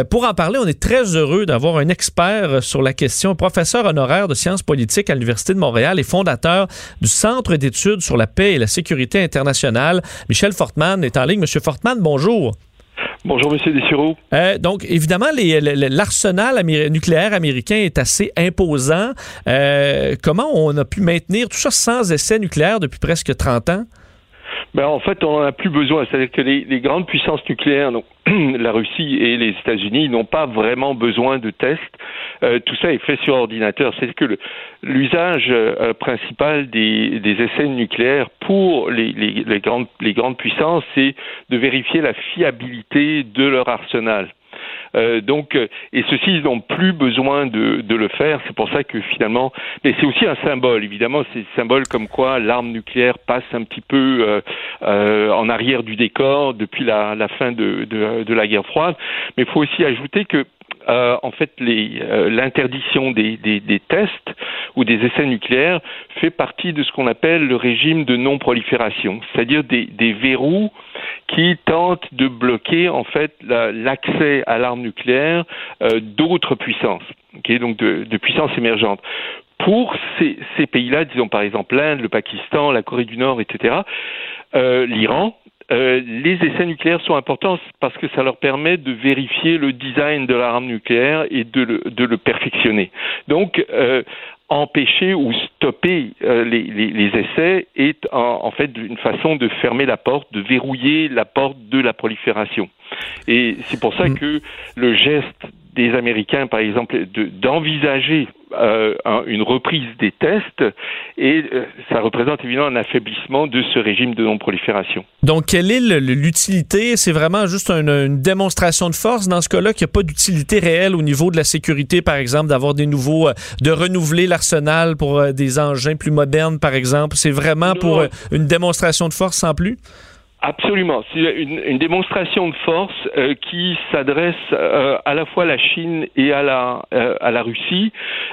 pour en parler, on est très heureux d'avoir un expert sur la question, professeur honoraire de sciences politiques politique à l'Université de Montréal et fondateur du Centre d'études sur la paix et la sécurité internationale. Michel Fortman est en ligne. Monsieur Fortman, bonjour. Bonjour, Monsieur Dessureau. Euh, donc, évidemment, l'arsenal améri nucléaire américain est assez imposant. Euh, comment on a pu maintenir tout ça sans essai nucléaire depuis presque 30 ans? Ben, en fait, on n'en a plus besoin. C'est-à-dire que les, grandes puissances nucléaires, donc la Russie et les États-Unis, n'ont pas vraiment besoin de tests. Euh, tout ça est fait sur ordinateur. C'est que l'usage euh, principal des, essais nucléaires pour les, les, les, grandes, les grandes puissances, c'est de vérifier la fiabilité de leur arsenal. Euh, donc, euh, et ceux-ci, ils n'ont plus besoin de, de, le faire. C'est pour ça que finalement, mais c'est aussi un symbole. Évidemment, c'est un symbole comme quoi l'arme nucléaire passe un petit peu euh, euh, en arrière du décor depuis la, la fin de, de, de, la guerre froide. Mais il faut aussi ajouter que euh, en fait euh, l'interdiction des, tests ou des essais nucléaires fait partie de ce qu'on appelle le régime de non-prolifération, c'est-à-dire des, verrous qui tentent de bloquer en fait l'accès à l'arme nucléaire euh, d'autres puissances, donc de, puissances émergentes pour ces, pays-là, disons par exemple l'Inde, le Pakistan, la Corée du Nord, etc., l'Iran, euh, les essais nucléaires sont importants parce que ça leur permet de vérifier le design de l'arme nucléaire et de le, de le perfectionner. Donc, euh, empêcher ou stopper euh, les, les, les, essais est en, en, fait une façon de fermer la porte, de verrouiller la porte de la prolifération. Et c'est pour ça mm. que le geste des Américains, par exemple, d'envisager euh, une reprise des tests et euh, ça représente évidemment un affaiblissement de ce régime de non-prolifération. Donc, quelle est l'utilité? C'est vraiment juste une, une, démonstration de force dans ce cas-là, qu'il n'y a pas d'utilité réelle au niveau de la sécurité, par exemple, d'avoir des nouveaux, euh, de renouveler l'arsenal pour des engins plus modernes, par exemple. C'est vraiment non. pour une démonstration de force sans plus? Absolument. C'est une, une, démonstration de force euh, qui s'adresse euh, à la fois à la Chine et à la, euh, à la Russie.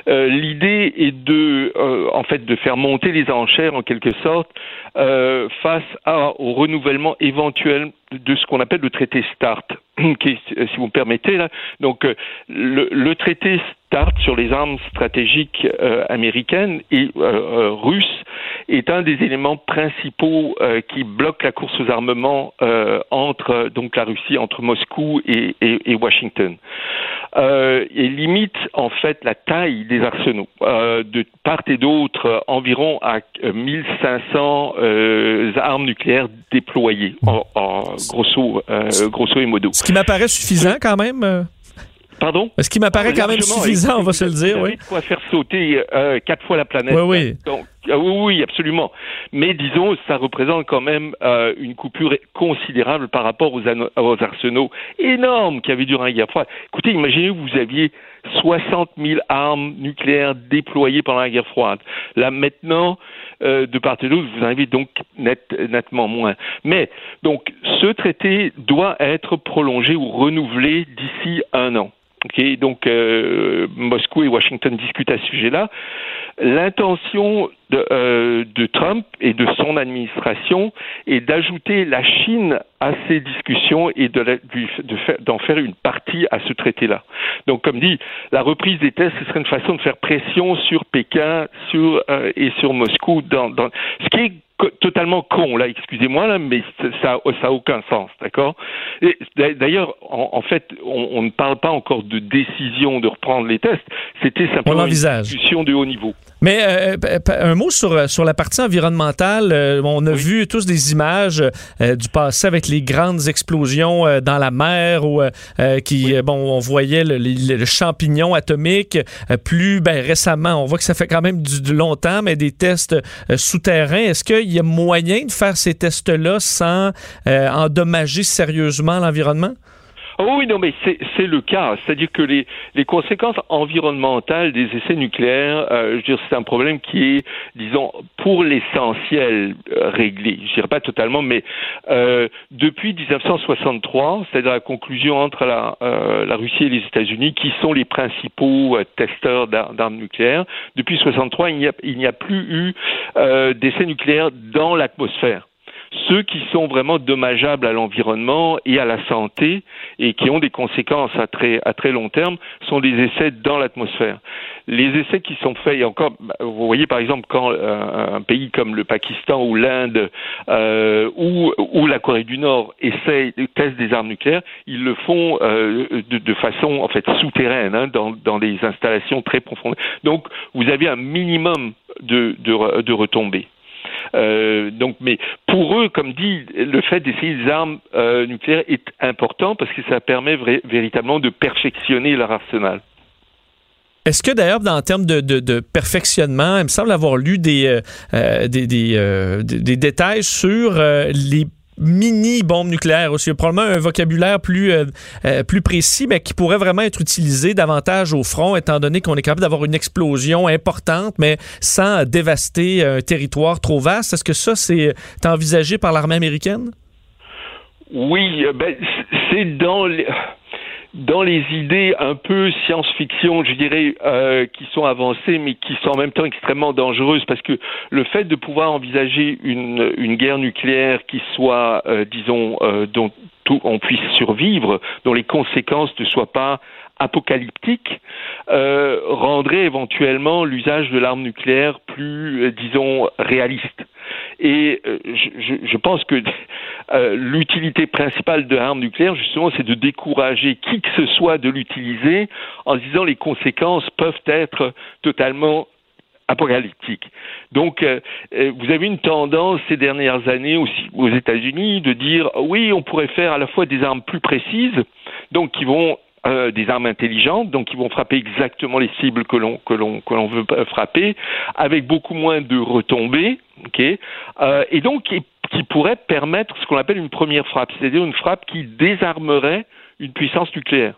Euh, l'idée est de, euh, en fait, de faire monter les enchères en quelque sorte face à, au renouvellement éventuel de ce qu'on appelle le traité START, qui est, si vous me permettez là. Donc le, le traité START sur les armes stratégiques euh, américaines et euh, euh, russes est un des éléments principaux qui bloque la course aux armements entre donc la Russie, entre Moscou et, et, et Washington. et limite en fait la taille des arsenaux de part et d'autre environ à 1500 armes nucléaires déployées en, en grosso grosso et modo. Ce qui m'apparaît suffisant quand même. Pardon? Ce qui m'apparaît quand même suffisant, on va se le dire, oui. Quoi faire sauter euh, quatre fois la planète. Oui, oui. Donc, ah oui, oui, absolument. Mais disons, ça représente quand même euh, une coupure considérable par rapport aux, aux arsenaux énormes qui avaient durant la guerre froide. Écoutez, imaginez vous aviez 60 000 armes nucléaires déployées pendant la guerre froide. Là, maintenant, euh, de part et d'autre, vous en avez donc net, nettement moins. Mais, donc, ce traité doit être prolongé ou renouvelé d'ici un an. Donc euh, Moscou et Washington discutent à ce sujet-là. L'intention de, euh, de, Trump et de son administration est d'ajouter la Chine à ces discussions et d'en de, de faire une partie à ce traité-là. Donc, comme dit, la reprise des tests, ce serait une façon de faire pression sur Pékin euh, et sur Moscou, dans, dans, ce qui est totalement con là, excusez-moi là, mais ça ça a aucun sens, d'accord? D'ailleurs, en, fait, on, ne parle pas encore de décision de reprendre les tests. C'était simplement une discussion de haut niveau. Mais euh, un mot sur, euh, sur la partie environnementale. Euh, on a vu tous des images du passé avec les grandes explosions dans la mer où qui, bon, on voyait le, champignon atomique. plus ben, récemment, on voit que ça fait quand même du, longtemps, mais des tests souterrains. Est-ce qu'il y a moyen de faire ces tests-là sans endommager sérieusement l'environnement? Oh oui, non, mais c'est le cas. C'est-à-dire que les, les conséquences environnementales des essais nucléaires, euh, je c'est un problème qui est, disons, pour l'essentiel euh, réglé. Je dirais pas totalement, mais euh, depuis 1963, c'est-à-dire la conclusion entre la, euh, la Russie et les États-Unis, qui sont les principaux euh, testeurs d'armes nucléaires, depuis 63, il n'y a, il n'y a plus eu d'essais nucléaires dans l'atmosphère ceux qui sont vraiment dommageables à l'environnement et à la santé et qui ont des conséquences à très, à très long terme sont les essais dans l'atmosphère. Les essais qui sont faits, et encore, bah, vous voyez par exemple quand euh, un pays comme le Pakistan ou l'Inde euh, ou, la Corée du Nord essayent, testent des armes nucléaires, ils le font euh, de, façon en fait souterraine, hein, dans, dans des installations très profondes. Donc vous avez un minimum de, de retombées. Euh, donc, mais pour eux, comme dit, le fait d'essayer des armes euh, nucléaires est important parce que ça permet véritablement de perfectionner leur arsenal. Est-ce que d'ailleurs, en termes de, de, perfectionnement, il me semble avoir lu des, euh, des, détails sur les mini bombe nucléaire aussi. Probablement un vocabulaire plus, euh, euh, plus précis, mais qui pourrait vraiment être utilisé davantage au front, étant donné qu'on est capable d'avoir une explosion importante, mais sans dévaster un territoire trop vaste. Est-ce que ça, c'est envisagé par l'armée américaine? Oui, euh, ben, c'est dans les dans les idées un peu science-fiction, je dirais, euh, qui sont avancées, mais qui sont en même temps extrêmement dangereuses, parce que le fait de pouvoir envisager une, guerre nucléaire qui soit, euh, disons, euh, dont tout, on puisse survivre, dont les conséquences ne soient pas apocalyptiques, rendrait éventuellement l'usage de l'arme nucléaire plus, disons, réaliste. Et euh, je, pense que euh, l'utilité principale de l'arme nucléaire, justement, c'est de décourager qui que ce soit de l'utiliser en disant les conséquences peuvent être totalement apocalyptiques. Donc, euh, vous avez une tendance ces dernières années aussi aux États-Unis de dire oui, on pourrait faire à la fois des armes plus précises, donc qui vont euh, des armes intelligentes, donc qui vont frapper exactement les cibles que l'on veut frapper, avec beaucoup moins de retombées, ok, euh, et donc qui, qui pourrait permettre ce qu'on appelle une première frappe, c'est-à-dire une frappe qui désarmerait une puissance nucléaire.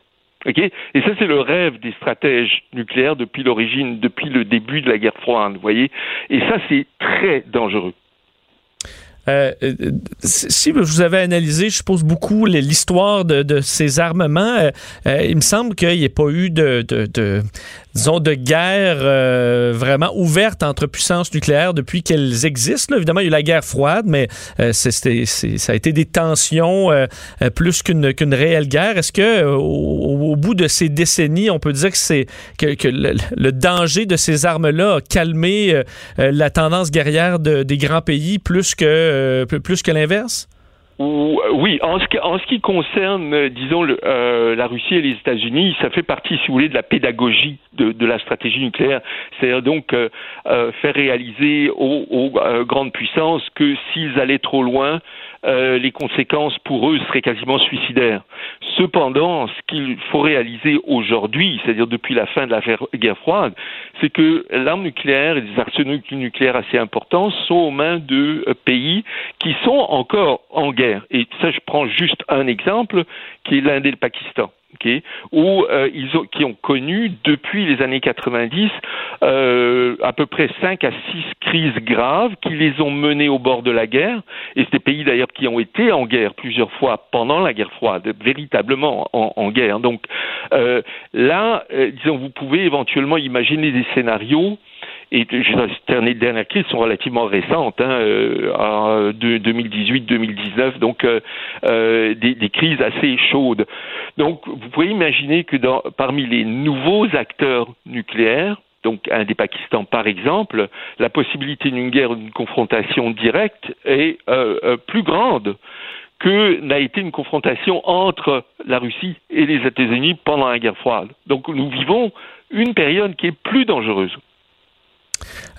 Okay et ça, c'est le rêve des stratèges nucléaires depuis l'origine, depuis le début de la guerre froide, vous voyez. Et ça, c'est très dangereux. Euh, euh, si vous avez analysé, je suppose, beaucoup l'histoire de, ces armements, il me semble qu'il n'y ait pas eu de, de, guerre vraiment ouverte entre puissances nucléaires depuis qu'elles existent. Évidemment, il y a eu la guerre froide, mais ça a été des tensions plus qu'une, réelle guerre. Est-ce que au, bout de ces décennies, on peut dire que, que le, danger de ces armes-là a calmé la tendance guerrière des grands pays plus que, euh, plus que l'inverse? Oui, en ce, qui, concerne, euh, disons, euh, la Russie et les États-Unis, ça fait partie, si vous voulez, de la pédagogie de, de la stratégie nucléaire. C'est-à-dire donc faire réaliser aux, grandes puissances que s'ils allaient trop loin, les conséquences pour eux seraient quasiment suicidaires. Cependant, ce qu'il faut réaliser aujourd'hui, c'est-à-dire depuis la fin de la guerre froide, c'est que l'arme nucléaire et des arsenaux nucléaires assez importants sont aux mains de euh, pays qui sont encore en guerre. Et ça, je prends juste un exemple, qui est l'Inde et le Pakistan euh, qui ont connu depuis les années 90 euh, à peu près 5 à 6 crises graves qui les ont menés au bord de la guerre. Et c'est des pays d'ailleurs qui ont été en guerre plusieurs fois pendant la guerre froide, véritablement en, guerre. Donc euh, là, disons, vous pouvez éventuellement imaginer des scénarios et les dernières crises sont relativement récentes, hein, euh, 2018-2019, donc euh, euh, des, des, crises assez chaudes. Donc, vous pouvez imaginer que dans, parmi les nouveaux acteurs nucléaires, donc un des Pakistan par exemple, la possibilité d'une guerre, d'une confrontation directe est euh, euh, plus grande que n'a été une confrontation entre la Russie et les États-Unis pendant la guerre froide. Donc nous vivons une période qui est plus dangereuse.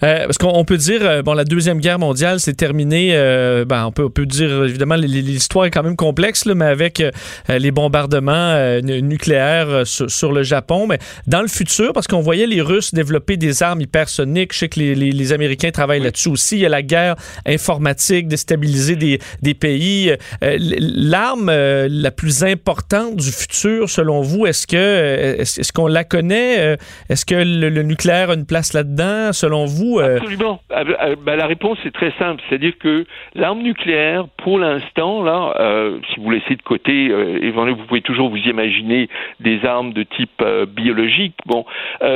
Euh, parce qu'on peut dire, euh, bon, la Deuxième Guerre mondiale s'est terminée, euh, ben, on, peut, on peut dire, évidemment, l'histoire est quand même complexe, là, mais avec les bombardements nucléaires sur, le Japon. Mais dans le futur, parce qu'on voyait les Russes développer des armes hypersoniques, je sais que les, les, Américains travaillent là-dessus aussi. Il y a la guerre informatique, déstabiliser des, des pays. L'arme la plus importante du futur, selon vous, est-ce que est-ce qu'on la connaît? Est-ce que le, le, nucléaire a une place là-dedans, selon? Euh, Absolument. Ah, bah, ah, bah, la réponse est très simple, c'est-à-dire que l'arme nucléaire, pour l'instant, là, euh, si vous laissez de côté, euh, vous pouvez toujours vous imaginer des armes de type biologique, bon,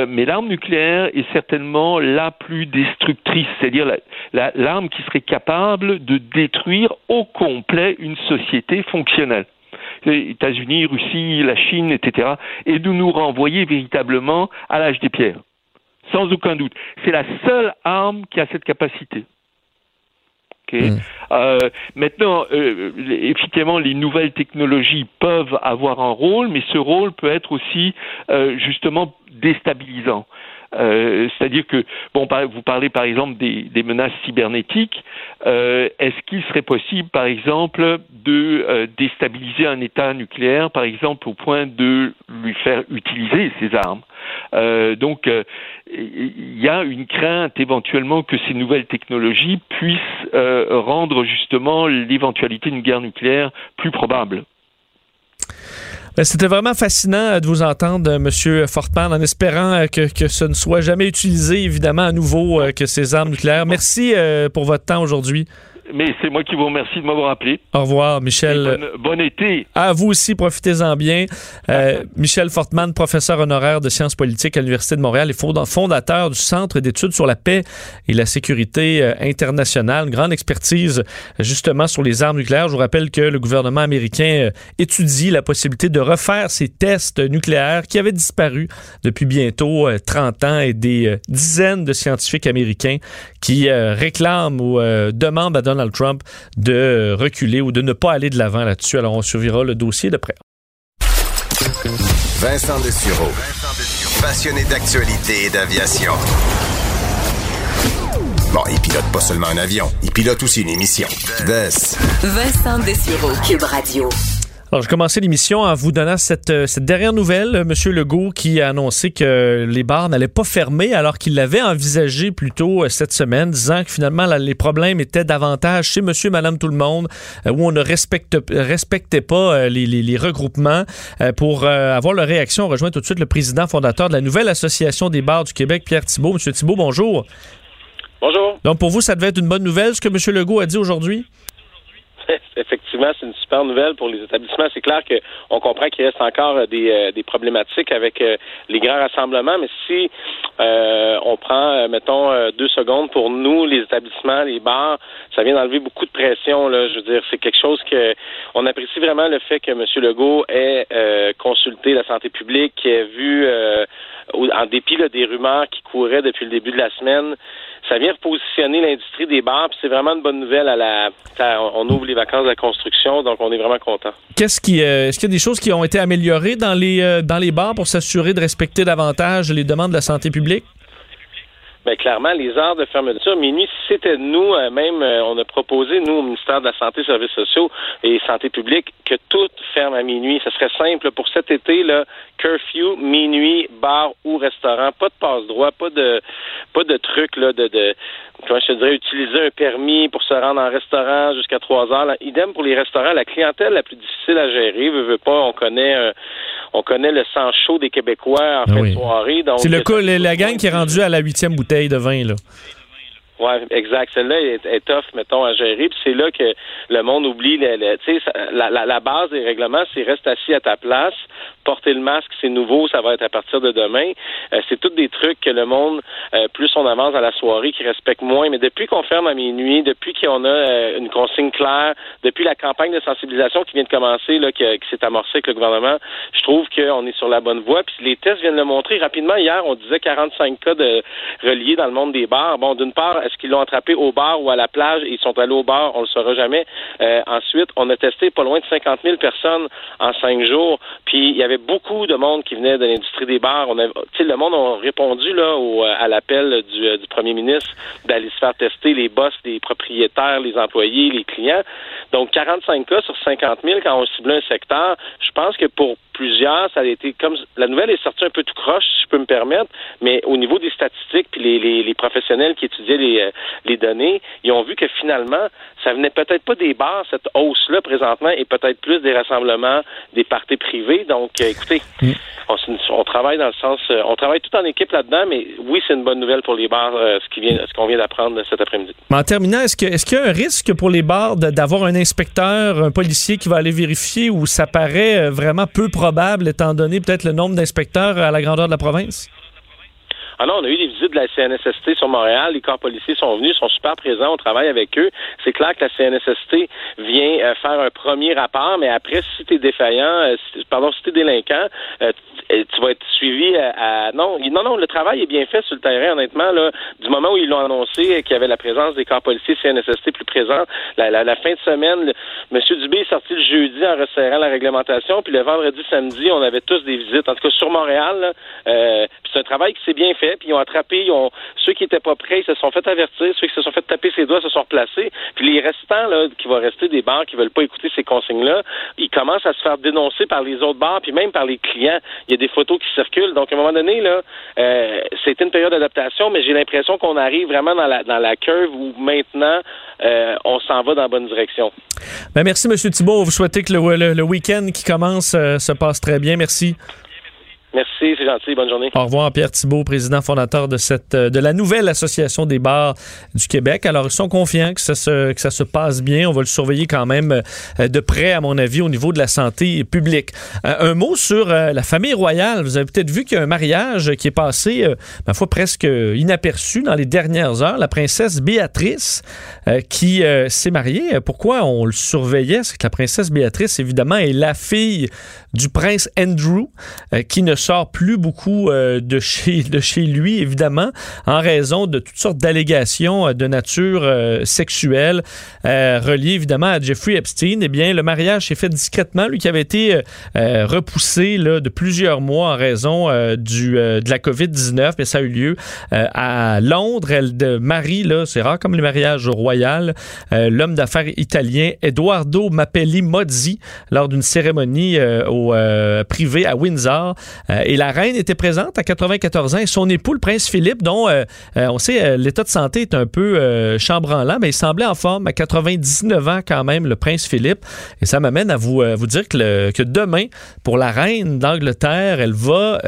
mais l'arme nucléaire est certainement la plus destructrice, c'est-à-dire l'arme qui serait capable de détruire au complet une société fonctionnelle. Les États-Unis, Russie, la Chine, etc., et de nous renvoyer véritablement à l'âge des pierres sans aucun doute. C'est la seule arme qui a cette capacité. Hmm. Euh, maintenant, euh, effectivement, les nouvelles technologies peuvent avoir un rôle, mais ce rôle peut être aussi euh, justement déstabilisant. Euh, c'est-à-dire que, bon, vous parlez par exemple des, menaces cybernétiques. Euh, est-ce qu'il serait possible, par exemple, de euh, déstabiliser un État nucléaire, par exemple, au point de lui faire utiliser ces armes? Donc, il y a une crainte éventuellement que ces nouvelles technologies puissent rendre justement l'éventualité d'une guerre nucléaire plus probable. Ben, c'était vraiment fascinant euh, de vous entendre, euh, M. Fortman, en espérant euh, que, que ce ne soit jamais utilisé, évidemment, à nouveau, que ces armes nucléaires. Merci pour votre temps aujourd'hui. Mais c'est moi qui vous remercie de m'avoir appelé. Au revoir, Michel. Bon, été. À vous aussi, profitez-en bien. Euh, Michel Fortman, professeur honoraire de sciences politiques à l'Université de Montréal et fondateur du Centre d'études sur la paix et la sécurité euh, internationale. Une grande expertise, justement, sur les armes nucléaires. Je vous rappelle que le gouvernement américain euh, étudie la possibilité de refaire ces tests nucléaires qui avaient disparu depuis bientôt 30 ans et des dizaines de scientifiques américains qui réclament ou demandent à Donald Trump de reculer ou de ne pas aller de l'avant là-dessus. Alors, on survivra le dossier de près. Vincent Dessureau. Passionné d'actualité et d'aviation. Bon, il pilote pas seulement un avion, il pilote aussi une émission. Vincent Dessureau, Cube Radio. Alors, je commençais l'émission en vous donnant cette, euh, cette dernière nouvelle, euh, M. Legault, qui a annoncé que les bars n'allaient pas fermer alors qu'il l'avait envisagé plus tôt euh, cette semaine, disant que finalement les problèmes étaient davantage chez Monsieur, Madame, tout le monde, où on ne respecte, respectait pas les, les, regroupements. Pour avoir leur réaction, on rejoint tout de suite le président fondateur de la nouvelle association des bars du Québec, Pierre Thibault. Monsieur Thibault, bonjour. Bonjour. Donc, pour vous, ça devait être une bonne nouvelle, ce que M. Legault a dit aujourd'hui? Effectivement, c'est une super nouvelle pour les établissements. C'est clair qu'on comprend qu'il reste encore euh, des, euh, des problématiques avec euh, les grands rassemblements, mais si on prend, mettons, deux secondes pour nous, les établissements, les bars, ça vient d'enlever beaucoup de pression. Là. Je veux dire, c'est quelque chose que on apprécie vraiment le fait que M. Legault ait consulté la santé publique, qui ait vu, en dépit des rumeurs qui couraient depuis le début de la semaine, ça vient repositionner l'industrie des bars, puis c'est vraiment une bonne nouvelle à la. on ouvre les vacances de la construction, donc on est vraiment content. Qu'est-ce qui, euh, est-ce qu'il y a des choses qui ont été améliorées dans les euh, dans les bars pour s'assurer de respecter davantage les demandes de la santé publique? Bien, clairement, les heures de fermeture, minuit, si c'était nous, euh, même, on a proposé, nous, au ministère de la Santé, Services sociaux et Santé publique, que tout ferme à minuit. Ce serait simple. Pour cet été, là, curfew, minuit, bar ou restaurant. Pas de passe-droit, pas de pas de truc là, de, de comment je te dirais, utiliser un permis pour se rendre en restaurant jusqu'à 3 heures. Là, idem pour les restaurants, la clientèle la plus difficile à gérer, veut, veut pas, on connaît euh, on connaît le sang chaud des Québécois en fin de soirée. C'est le cas, la gang qui est rendue à la huitième bouteille de vin, là. Oui, exact. Celle-là est, est, tough, mettons, à gérer. Puis c'est là que le monde oublie. Le, la, la, base des règlements, c'est reste assis à ta place, porter le masque, c'est nouveau, ça va être à partir de demain. Euh, c'est tous des trucs que le monde, euh, plus on avance dans la soirée, qui respecte moins. Mais depuis qu'on ferme à minuit, depuis qu'on a euh, une consigne claire, depuis la campagne de sensibilisation qui vient de commencer, là, qui, s'est amorcée avec le gouvernement, je trouve qu'on est sur la bonne voie. Puis les tests viennent le montrer rapidement. Hier, on disait 45 cas de reliés dans le monde des bars. Bon, d'une part, est-ce qu'ils l'ont attrapé au bar ou à la plage? Et ils sont allés au bar? On le saura jamais. Ensuite, on a testé pas loin de 50 000 personnes en cinq jours. Puis il y avait beaucoup de monde qui venait de l'industrie des bars. On a, le monde a répondu là au, à l'appel du, euh, du premier ministre d'aller se faire tester les boss, les propriétaires, les employés, les clients. Donc 45 cas sur 50 000 quand on cible un secteur. Je pense que pour plusieurs, ça a été comme la nouvelle est sortie un peu tout croche, si je peux me permettre, mais au niveau des statistiques puis les, professionnels qui étudiaient les, euh, les données, ils ont vu que finalement, ça venait peut-être pas des bars, cette hausse-là présentement, et peut-être plus des rassemblements, des parties privées. Donc, euh, écoutez, mm. on, travaille dans le sens, euh, on travaille tout en équipe là-dedans, mais oui, c'est une bonne nouvelle pour les bars, ce qui vient, ce qu'on vient d'apprendre cet après-midi. En terminant, est-ce que est-ce qu'il y a un risque pour les bars d'avoir un inspecteur, un policier qui va aller vérifier ou ça paraît vraiment peu probable étant donné peut-être le nombre d'inspecteurs à la grandeur de la province? Non, on a eu des visites de la CNSST sur Montréal. Les corps policiers sont venus, sont super présents. On travaille avec eux. C'est clair que la CNSST vient euh, faire un premier rapport, mais après, si tu es défaillant, euh, pardon, si tu es délinquant, euh, tu vas être suivi à, non non non le travail est bien fait sur le terrain honnêtement là du moment où ils l'ont annoncé qu'il y avait la présence des corps policiers CNSST plus présents la, la, fin de semaine M. Dubé est sorti le jeudi en resserrant la réglementation puis le vendredi samedi on avait tous des visites en tout cas sur Montréal euh, c'est un travail qui s'est bien fait puis ils ont attrapé ils ont ceux qui étaient pas prêts ils se sont fait avertir ceux qui se sont fait taper ses doigts se sont replacés puis les restants là qui vont rester des bars qui veulent pas écouter ces consignes là ils commencent à se faire dénoncer par les autres bars puis même par les clients il y a des photos qui circulent. Donc, à un moment donné, là, euh, c'était une période d'adaptation, mais j'ai l'impression qu'on arrive vraiment dans la, dans la curve où maintenant, euh, on s'en va dans la bonne direction. Ben merci, M. Thibault. Vous souhaitez que le, le, week-end qui commence euh, se passe très bien. Merci. Merci, c'est gentil. Bonne journée. Au revoir, Pierre Thibault, président fondateur de cette de la nouvelle association des bars du Québec. Alors, ils sont confiants que ça se que ça se passe bien. On va le surveiller quand même euh, de près, à mon avis, au niveau de la santé publique. Euh, un mot sur euh, la famille royale. Vous avez peut-être vu qu'il y a un mariage qui est passé, ma foi, presque inaperçu dans les dernières heures. La princesse Béatrice qui s'est mariée. Pourquoi on le surveillait? C'est que la princesse Béatrice, évidemment, est la fille du prince Andrew, qui ne sort plus beaucoup euh, de, chez, de chez lui, évidemment, en raison de toutes sortes d'allégations euh, de nature euh, sexuelle reliées évidemment à Jeffrey Epstein. Eh bien, le mariage s'est fait discrètement, lui qui avait été repoussé là, de plusieurs mois en raison du, de la COVID-19, mais ça a eu lieu à Londres. Elle de marie, c'est rare comme le mariage royal, l'homme d'affaires italien Eduardo Mappelli Mozzi lors d'une cérémonie au privé à Windsor. Et la reine était présente à 94 ans et son époux, le prince Philippe, dont on sait l'état de santé est un peu chambranlant, mais il semblait en forme à 99 ans quand même, le prince Philippe. Et ça m'amène à vous, dire que, demain, pour la reine d'Angleterre, elle va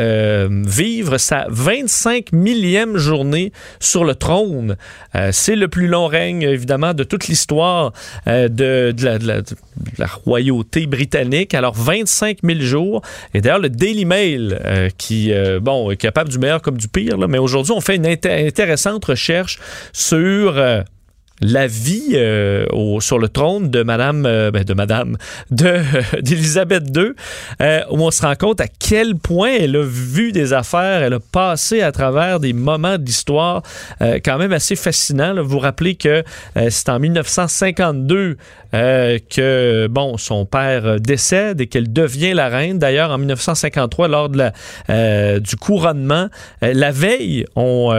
vivre sa 25 millième journée sur le trône. C'est le plus long règne, évidemment, de toute l'histoire de, la, la royauté britannique. Alors, 25 000 jours. Et d'ailleurs, le Daily Mail, euh, qui, euh, bon, est capable du meilleur comme du pire, mais aujourd'hui, on fait une intéressante recherche sur... La vie euh, sur le trône de Madame, euh, ben de Madame, de II, euh, où on se rend compte à quel point elle a vu des affaires, elle a passé à travers des moments d'histoire quand même assez fascinants. Vous vous rappelez que c'est en 1952 que bon son père décède et qu'elle devient la reine. D'ailleurs, en 1953, lors de du couronnement, la veille, on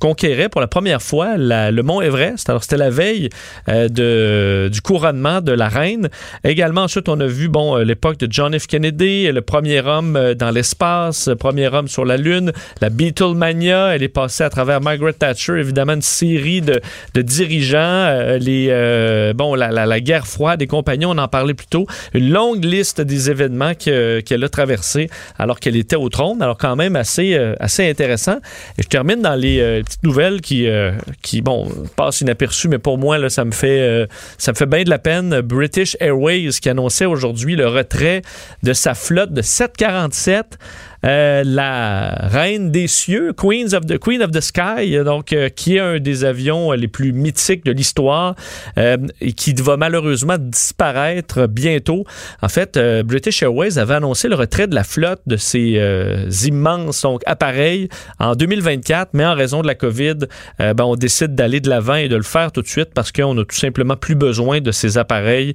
conquérait pour la première fois le mont Everest alors, c'était la veille euh, du couronnement de la reine. Également, ensuite, on a vu bon, euh, l'époque de John F. Kennedy, le premier homme euh, dans l'espace, premier homme sur la Lune, la Beatlemania. Elle est passée à travers Margaret Thatcher, évidemment, une série de, dirigeants, bon, la, guerre froide et compagnie, on en parlait plus tôt. Une longue liste des événements qu'elle a traversés alors qu'elle était au trône. Alors, quand même, assez, intéressant. Et je termine dans les petites nouvelles qui, qui bon, inaperçu, mais pour moi, ça me fait euh, ça me fait bien de la peine. British Airways qui annonçait aujourd'hui le retrait de sa flotte de 747 euh, la reine des cieux, Queens of the, Queen of the Sky, donc, euh, qui est un des avions les plus mythiques de l'histoire euh, et qui va malheureusement disparaître bientôt. En fait, British Airways avait annoncé le retrait de la flotte de ces immenses appareils en 2024, mais en raison de la COVID, ben, on décide d'aller de l'avant et de le faire tout de suite parce qu'on a tout simplement plus besoin de ces appareils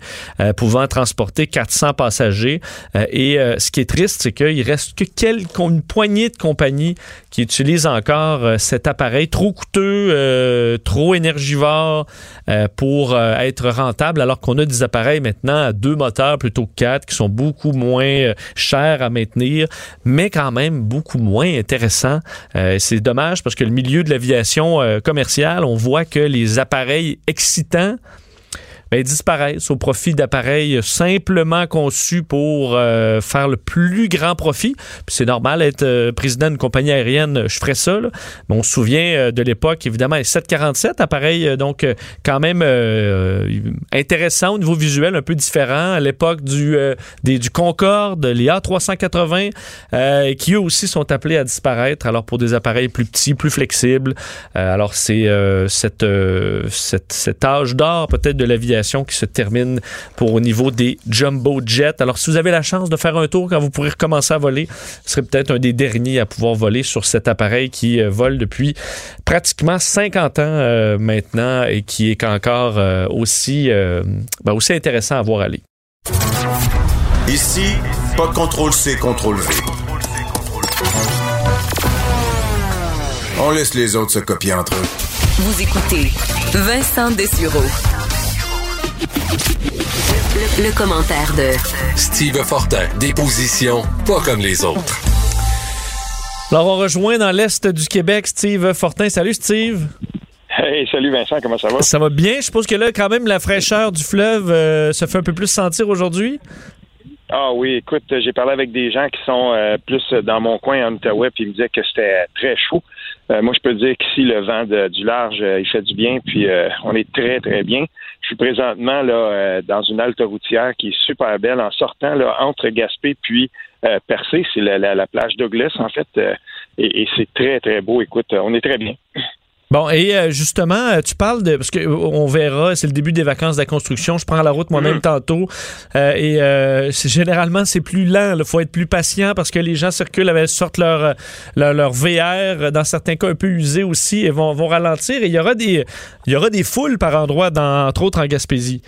pouvant transporter 400 passagers. et ce qui est triste, c'est qu'il reste que quelques une poignée de compagnies qui utilisent encore euh, cet appareil trop coûteux, euh, trop énergivore euh, pour être rentable, alors qu'on a des appareils maintenant à deux moteurs plutôt que quatre qui sont beaucoup moins chers à maintenir, mais quand même beaucoup moins intéressants. C'est dommage parce que le milieu de l'aviation commerciale, on voit que les appareils excitants ben, disparaissent au profit d'appareils simplement conçus pour euh, faire le plus grand profit. C'est normal, être euh, président d'une compagnie aérienne, je ferais ça. Là. Mais on se souvient euh, de l'époque, évidemment, les 747, appareil donc quand même intéressant au niveau visuel, un peu différent. À l'époque du, du Concorde, les A380, qui eux aussi sont appelés à disparaître. Alors pour des appareils plus petits, plus flexibles. alors c'est cette, cette, cet âge d'or peut-être de l'aviation qui se termine pour au niveau des jumbo jets. Alors, si vous avez la chance de faire un tour quand vous pourrez recommencer à voler, ce serait peut-être un des derniers à pouvoir voler sur cet appareil qui euh, vole depuis pratiquement 50 ans euh, maintenant et qui est encore euh, aussi, ben, aussi intéressant à voir aller. Ici, pas de contrôle C, contrôle V. On laisse les autres se copier entre eux. Vous écoutez Vincent Dessureau. Le, commentaire de Steve Fortin, des positions pas comme les autres. Alors, on rejoint dans l'Est du Québec Steve Fortin. Salut, Steve. Hey, salut Vincent, comment ça va? Ça va bien. Je suppose que là, quand même, la fraîcheur du fleuve euh, se fait un peu plus sentir aujourd'hui. Ah oui, écoute, j'ai parlé avec des gens qui sont euh, plus dans mon coin en Outaouais, puis ils me disaient que c'était très chaud. Euh, moi, je peux dire qu'ici, le vent du large, il fait du bien, puis on est très, très bien. Suis présentement là euh, dans une halte routière qui est super belle en sortant là, entre Gaspé puis euh, Percé. C'est la, la, plage Douglas, en fait. Euh, et, et c'est très, très beau. Écoute, on est très bien. Bon, et euh, justement, euh, tu parles de. Parce qu'on verra, c'est le début des vacances de la construction. Je prends la route moi-même mm. tantôt. Euh, et généralement, c'est plus lent. Il faut être plus patient parce que les gens circulent avec sortent leur, leur, leur, VR, dans certains cas un peu usés aussi, et vont, vont ralentir. Et il y aura des, il y aura des foules par endroits, dans, entre autres en Gaspésie.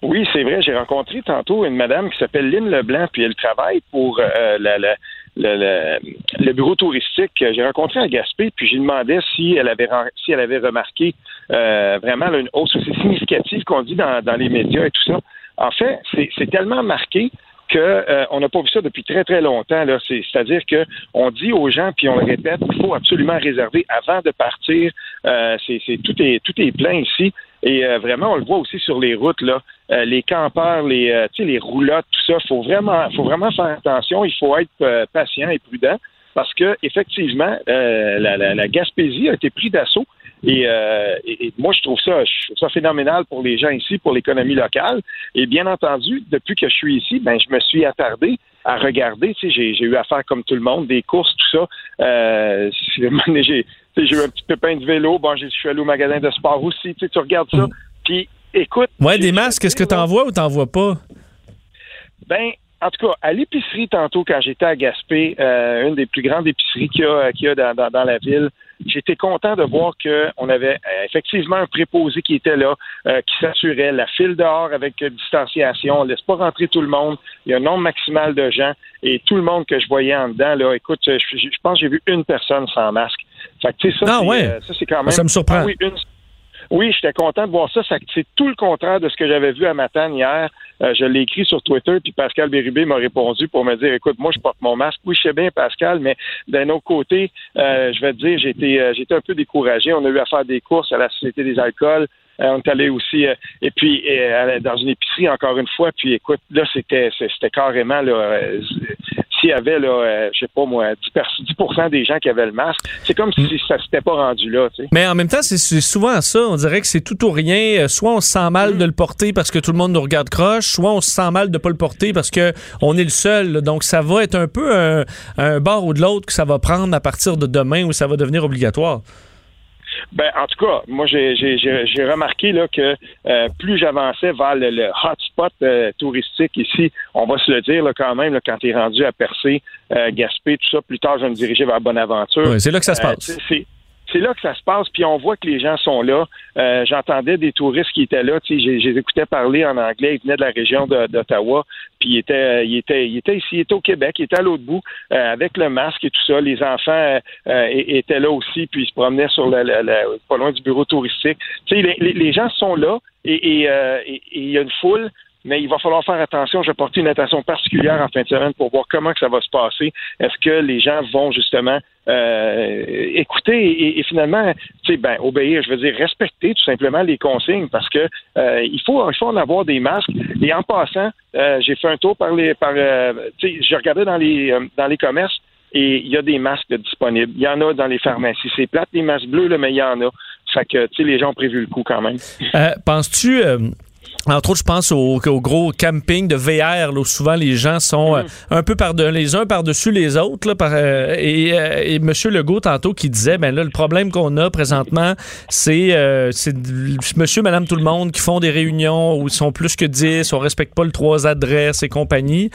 Oui, c'est vrai. J'ai rencontré tantôt une madame qui s'appelle Lynn Leblanc, puis elle travaille pour la, la le, le, bureau touristique. J'ai rencontré un Gaspé, puis j'ai demandé si elle avait si elle avait remarqué euh, vraiment une hausse aussi significative qu'on dit dans, dans les médias et tout ça. En fait, c'est tellement marqué que euh, n'a pas vu ça depuis très très longtemps. Là, c'est, à dire que on dit aux gens puis on le répète, il faut absolument réserver avant de partir. Euh, c'est, tout est tout est plein ici et euh, vraiment on le voit aussi sur les routes là, les campeurs, les sais les roulottes, tout ça. Faut vraiment faut vraiment faire attention. Il faut être patient et prudent parce que effectivement la, la, la Gaspésie a été pris d'assaut. Euh, et, moi, je trouve ça, je trouve ça phénoménal pour les gens ici, pour l'économie locale. Et bien entendu, depuis que je suis ici, ben, je me suis attardé à regarder. Tu sais, j'ai, eu à faire comme tout le monde, des courses, tout ça. Euh, j'ai, j'ai eu un petit pépin de vélo. Bon, je suis allé au magasin de sport aussi. Tu, sais, tu regardes ça. Puis, écoute. Ouais, des masques, est-ce que tu envoies ou t'en vois pas? Ben, en tout cas, à l'épicerie tantôt, quand j'étais à Gaspé, euh, une des plus grandes épiceries qu'il y a, qu'il y a dans, dans, la ville, j'étais content de voir qu'on avait euh, effectivement un préposé qui était là, euh, qui s'assurait la file dehors avec distanciation, on laisse pas rentrer tout le monde, il y a un nombre maximal de gens et tout le monde que je voyais en dedans, là, écoute, je, pense que j'ai vu une personne sans masque. Fait que, ça, ah, ouais. ça, c'est quand même... Ça me surprend. Ah oui, une, oui, j'étais content de voir ça. c'est tout le contraire de ce que j'avais vu à Matane hier. Euh, je l'ai écrit sur Twitter, puis Pascal Bérubé m'a répondu pour me dire écoute, moi, je porte mon masque. Oui, je sais bien, Pascal, mais d'un autre côté, euh, je vais te dire, j'étais euh, j'étais un peu découragé. On a eu à faire des courses à la Société des alcools. on est allé aussi, et puis dans une épicerie encore une fois. Puis écoute, là c'était c'était carrément là, s'il y avait, là, euh, je sais pas moi, 10, des gens qui avaient le masque, c'est comme si ça s'était pas rendu là. Mais en même temps, c'est souvent ça. On dirait que c'est tout ou rien. Euh, soit on se sent mal de le porter parce que tout le monde nous regarde croche, soit on se sent mal de pas le porter parce que on est le seul. Donc, ça va être un peu un, un bord ou de l'autre que ça va prendre à partir de demain où ça va devenir obligatoire. Ben, en tout cas, moi, j'ai remarqué là, que euh, plus j'avançais vers le, hotspot euh, touristique ici, on va se le dire là, quand même, là, quand tu es rendu à Percé, euh, Gaspé, tout ça, plus tard, je vais me diriger vers Bonaventure. Oui, c'est là que ça se passe c'est là que ça se passe, puis on voit que les gens sont là. Euh, j'entendais des touristes qui étaient là, tu sais, j'ai écoutais parler en anglais, ils venaient de la région d'Ottawa, puis ils étaient, ils étaient, ici, ils étaient au Québec, ils étaient à l'autre bout, euh, avec le masque et tout ça. Les enfants euh, étaient là aussi, puis ils se promenaient sur le, pas loin du bureau touristique. Tu les, les, gens sont là, et il y a une foule mais il va falloir faire attention. Je vais porter une attention particulière en fin de semaine pour voir comment que ça va se passer. Est-ce que les gens vont justement euh, écouter et, finalement, tu sais, ben, obéir, je veux dire, respecter tout simplement les consignes parce que euh, il faut il faut en avoir des masques. Et en passant, euh, j'ai fait un tour par les par tu sais, j'ai regardé dans les dans les commerces et il y a des masques disponibles. Il y en a dans les pharmacies. C'est plate les masques bleus, là, mais il y en a. Fait que, tu sais, les gens ont prévu le coup quand même. Penses-tu entre autres, je pense au, gros camping de VR, là, où souvent les gens sont euh, un peu par de, les uns par-dessus les autres. Là, par, euh, et, euh, et M. Legault, tantôt, qui disait, ben là, le problème qu'on a présentement, c'est monsieur, madame, tout le monde qui font des réunions où ils sont plus que 10, on respecte pas le trois adresses et compagnie.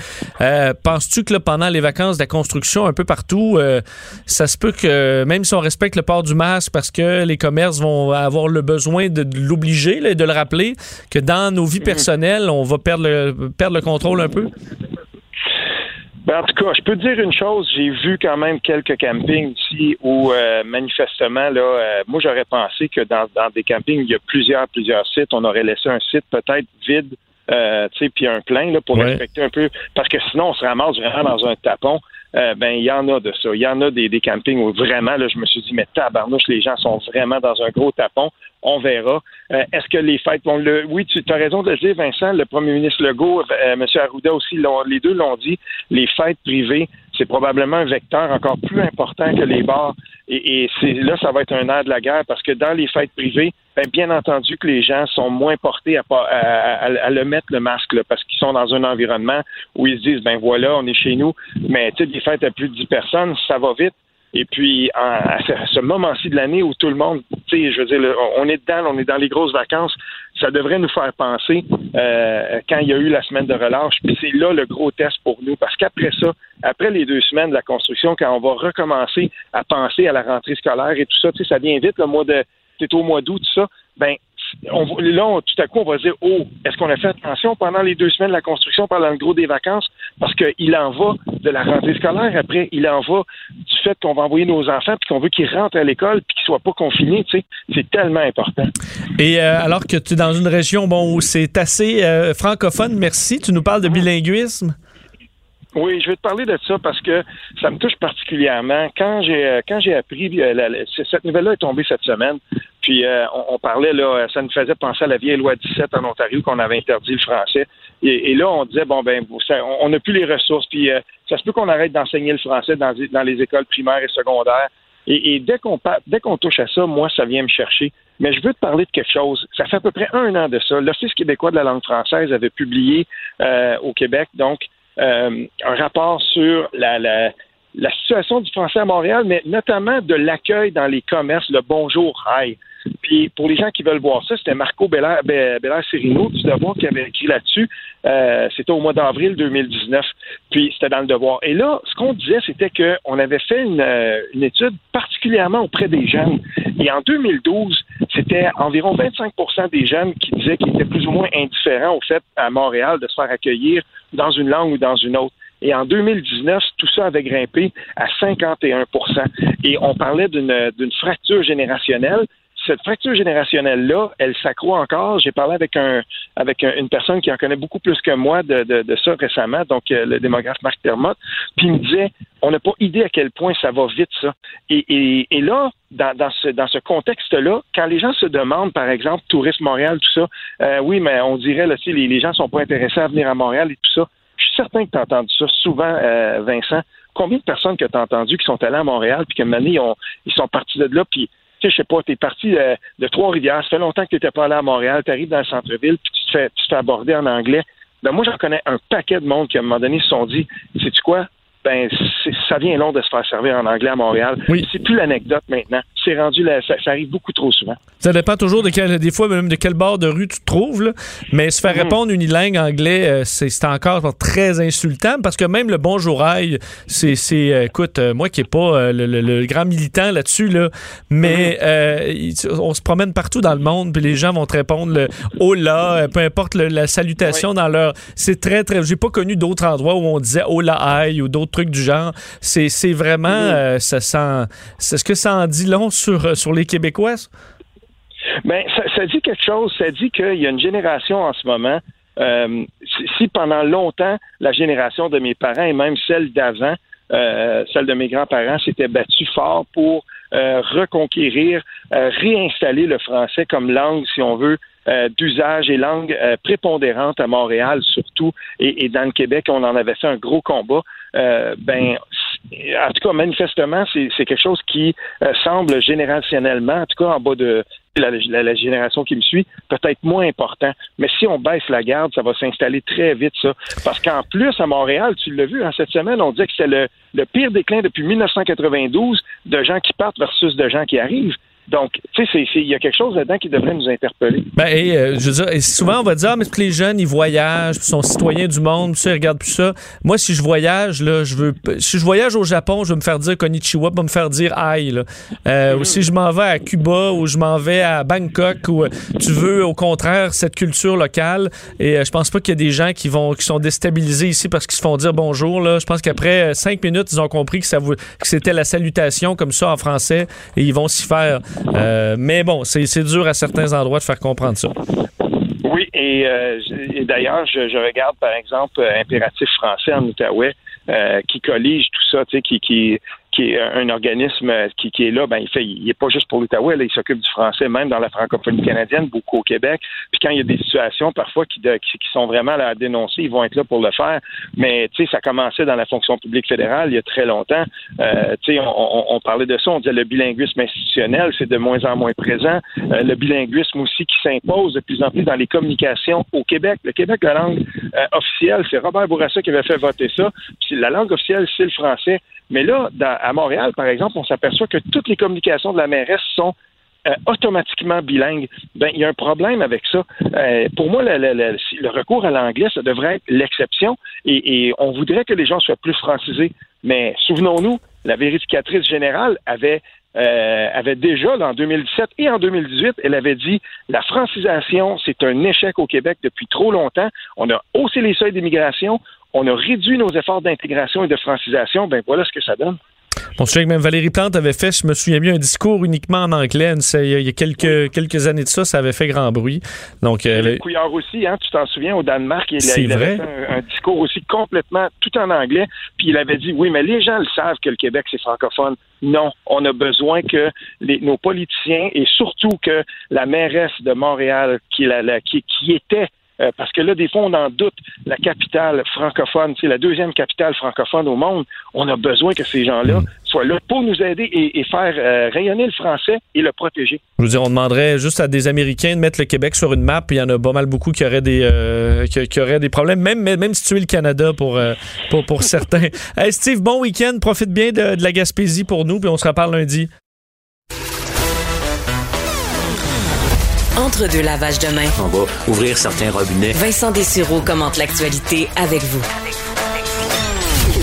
Penses-tu que là, pendant les vacances de la construction, un peu partout, ça se peut que, même si on respecte le port du masque parce que les commerces vont avoir le besoin de, de l'obliger et de le rappeler, que dans nos vies personnelles, on va perdre le, perdre le contrôle un peu? Ben, en tout cas, je peux te dire une chose, j'ai vu quand même quelques campings ici où euh, manifestement, là, euh, moi j'aurais pensé que dans, des campings, il y a plusieurs, plusieurs sites. On aurait laissé un site peut-être vide, euh, tu sais, puis un plein là, pour respecter un peu. Parce que sinon, on se ramasse vraiment dans un tapon. Ben, il y en a de ça. Il y en a des, des campings où vraiment, là, je me suis dit, mais tabarnouche, les gens sont vraiment dans un gros tapon on verra. Euh, est-ce que les fêtes vont le. Oui, tu as raison de le dire, Vincent. Le premier ministre Legault, euh, M. Arruda aussi, les deux l'ont dit. Les fêtes privées, c'est probablement un vecteur encore plus important que les bars. Et, c'est là, ça va être un air de la guerre parce que dans les fêtes privées, ben, bien entendu que les gens sont moins portés à, le mettre le masque parce qu'ils sont dans un environnement où ils se disent ben voilà, on est chez nous. Mais tu sais, des fêtes à plus de 10 personnes, ça va vite. Et puis, à ce moment-ci de l'année où tout le monde, tu sais, je veux dire, on est dedans, on est dans les grosses vacances, ça devrait nous faire penser euh, quand il y a eu la semaine de relâche. Puis c'est là le gros test pour nous, parce qu'après ça, après les deux semaines de la construction, quand on va recommencer à penser à la rentrée scolaire et tout ça, tu sais, ça vient vite, le mois de, c'est au mois d'août, tout ça, ben là, tout à coup, on va dire, oh, est-ce qu'on a fait attention pendant les deux semaines de la construction, pendant le gros des vacances? Parce qu'il en va de la rentrée scolaire. Après, il en va du fait qu'on va envoyer nos enfants puis qu'on veut qu'ils rentrent à l'école puis qu'ils soient pas confinés. Tu sais, c'est tellement important. Et euh, alors que tu es dans une région où c'est assez euh, francophone, merci. Tu nous parles de bilinguisme? Oui, je vais te parler de ça parce que ça me touche particulièrement. Quand j'ai euh, quand j'ai appris euh, la- cette nouvelle-là est tombée cette semaine, puis euh, on, parlait là, ça nous faisait penser à la vieille loi 17 en Ontario qu'on avait interdit le français. Et, là, on disait bon ben ça- on n'a plus les ressources, puis euh, ça se peut qu'on arrête d'enseigner le français dans, les écoles primaires et secondaires. Et, dès qu'on dès qu'on touche à ça, moi, ça vient me chercher. Mais je veux te parler de quelque chose. Ça fait à peu près un an de ça. L'Office québécois de la langue française avait publié au Québec, donc, un rapport sur la, la, la situation du français à Montréal, mais notamment de l'accueil dans les commerces, le bonjour hi. Puis pour les gens qui veulent voir ça, c'était Marco Belair, Be- Belair Serino du Devoir qui avait écrit là-dessus. Euh, c'était au mois d'avril 2019. Puis c'était dans le Devoir. Et là, ce qu'on disait, c'était qu'on avait fait une, euh, une étude particulièrement auprès des jeunes. Et en 2012, c'était environ 25% des jeunes qui disaient qu'ils étaient plus ou moins indifférents au fait à Montréal de se faire accueillir dans une langue ou dans une autre. Et en 2019, tout ça avait grimpé à 51% Et on parlait d'une fracture générationnelle. Cette fracture générationnelle-là, elle s'accroît encore. J'ai parlé avec un avec un- une personne qui en connaît beaucoup plus que moi de, ça récemment, donc euh, le démographe Marc Termotte, puis il me disait on n'a pas idée à quel point ça va vite, ça. Et, là, dans, ce, dans ce contexte-là, quand les gens se demandent, par exemple, Tourisme Montréal, tout ça, euh, oui, mais on dirait, là, les, les gens sont pas intéressés à venir à Montréal et tout ça. Je suis certain que tu as entendu ça souvent, euh, Vincent. Combien de personnes que tu as entendu qui sont allées à Montréal, puis que maintenant, ils, ont- ils sont partis de là, puis tu sais, je sais pas, tu es parti de, de Trois-Rivières, ça fait longtemps que tu n'étais pas allé à Montréal, tu arrives dans le centre-ville, puis tu te fais, tu te fais aborder en anglais. Ben, moi, j'en connais un paquet de monde qui, à un moment donné, se sont dit, sais-tu quoi? Ben, ça vient long de se faire servir en anglais à Montréal. C'est plus l'anecdote maintenant. C'est rendu, ça, ça arrive beaucoup trop souvent. Ça dépend toujours de quel, des fois même de quel bord de rue tu te trouves, là. mais se faire Mhm. répondre unilingue anglais, euh, c'est encore très insultant parce que même le bonjour aïe, c'est, euh, écoute, euh, moi qui n'ai pas euh, le, le- le grand militant là-dessus, là, mais il- on se promène partout dans le monde, puis les gens vont te répondre le hola, euh, peu importe le- la salutation dans leur. C'est très, très. J'ai pas connu d'autres endroits où on disait hola aïe ou d'autres trucs du genre. C'est, vraiment. euh, ça sent. C'est ce que ça en dit long sur, euh, sur les Québécois? Ben, ça, ça dit quelque chose. Ça dit qu'il y a une génération en ce moment. euh, si, pendant longtemps, la génération de mes parents et même celle d'avant, euh, celle de mes grands-parents, s'était battue fort pour reconquérir, réinstaller le français comme langue, si on veut, d'usage et langue prépondérante à Montréal surtout, et, et dans le Québec, on en avait fait un gros combat. Ben, en tout cas, manifestement, c'est c'est quelque chose qui euh, semble générationnellement, en tout cas en bas de la, la- la génération qui me suit, peut-être moins important. Mais si on baisse la garde, ça va s'installer très vite, ça. Parce qu'en plus, à Montréal, tu l'as vu, en cette semaine, on disait que c'était le, le pire déclin depuis 1992 de gens qui partent versus de gens qui arrivent. Donc, tu sais, il y a quelque chose là-dedans qui devrait nous interpeller. Ben, et, euh, je veux dire, souvent, on va dire, ah, mais que les jeunes, ils voyagent, puis ils sont citoyens du monde, ça, ils regardent plus ça. Moi, si je voyage, là, je veux, si je voyage au Japon, je veux me faire dire konnichiwa, pas me faire dire aïe, là. Euh, Ou si je m'en vais à Cuba, ou je m'en vais à Bangkok, ou euh, tu veux, au contraire, cette culture locale. Et euh, je pense pas qu'il y a des gens qui vont, qui sont déstabilisés ici parce qu'ils se font dire bonjour, là. Je pense qu'après cinq minutes, ils ont compris que ça vou- que c'était la salutation comme ça en français, et ils vont s'y faire. Euh, mais bon, c'est dur à certains endroits de faire comprendre ça. Oui, et, euh, d'ailleurs, je, regarde par exemple euh, Impératif français en Outaouais qui collige tout ça, tu sais, qui, qui est un organisme euh, qui, est là, ben il fait, il est pas juste pour l'Outaouais, il s'occupe du français même dans la francophonie canadienne, beaucoup au Québec. Puis quand il y a des situations parfois qui, sont vraiment à dénoncer, ils vont être là pour le faire. Mais tu sais, ça commençait dans la fonction publique fédérale il y a très longtemps. Euh, tu sais, on, parlait de ça, on disait le bilinguisme institutionnel, c'est de moins en moins présent. Euh, le bilinguisme aussi qui s'impose de plus en plus dans les communications au Québec. Le Québec, la langue officielle, c'est Robert Bourassa qui avait fait voter ça. Puis la langue officielle, c'est le français. Mais là, dans- à Montréal, par exemple, on s'aperçoit que toutes les communications de la mairesse sont euh, automatiquement bilingues. Ben, il y a un problème avec ça. Euh, pour moi, le, recours à l'anglais, ça devrait être l'exception. Et, on voudrait que les gens soient plus francisés. Mais souvenons-nous, la vérificatrice générale avait euh, déjà, en 2017 et en 2018, elle avait dit la francisation, c'est un échec au Québec depuis trop longtemps. On a haussé les seuils d'immigration, on a réduit nos efforts d'intégration et de francisation. Ben voilà ce que ça donne. On se souvient que même Valérie Plante avait fait, je me souviens bien, un discours uniquement en anglais. Il y a quelques, quelques années de ça, ça avait fait grand bruit. Donc, euh, Couillard aussi, hein, tu t'en souviens, au Danemark, il, il avait fait un, discours aussi complètement tout en anglais, puis il avait dit, oui, mais les gens le savent que le Québec, c'est francophone. Non, on a besoin que les, nos politiciens et surtout que la mairesse de Montréal, qui, la, qui, qui était euh, parce que là, des fois, on en doute. La capitale francophone, c'est la deuxième capitale francophone au monde. On a besoin que ces gens-là soient là pour nous aider et, faire euh, rayonner le français et le protéger. Je veux dire, on demanderait juste à des Américains de mettre le Québec sur une map. Il y en a pas mal beaucoup qui auraient des, euh, qui, auraient des problèmes, même, même si tu es le Canada pour, pour, pour certains. hey Steve, bon week-end. Profite bien de, de la Gaspésie pour nous, puis on se reparle lundi. Entre deux lavages de main. On va ouvrir certains robinets. Vincent Dessureau commente l'actualité avec vous.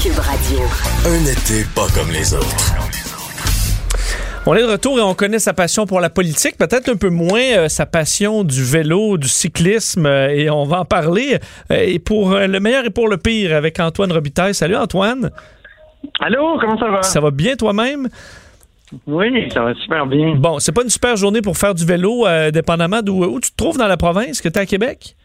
Cube Radio. Un été pas comme les autres. On est de retour et on connaît sa passion pour la politique, peut-être un peu moins euh, sa passion du vélo, du cyclisme, euh, et on va en parler. Euh, et pour le meilleur et pour le pire avec Antoine Robitaille. Salut Antoine. Allô, comment ça va? Ça va bien toi-même? Oui, ça va super bien. Bon, c'est pas une super journée pour faire du vélo, euh, dépendamment d'où où tu te trouves dans la province, que tu es à Québec?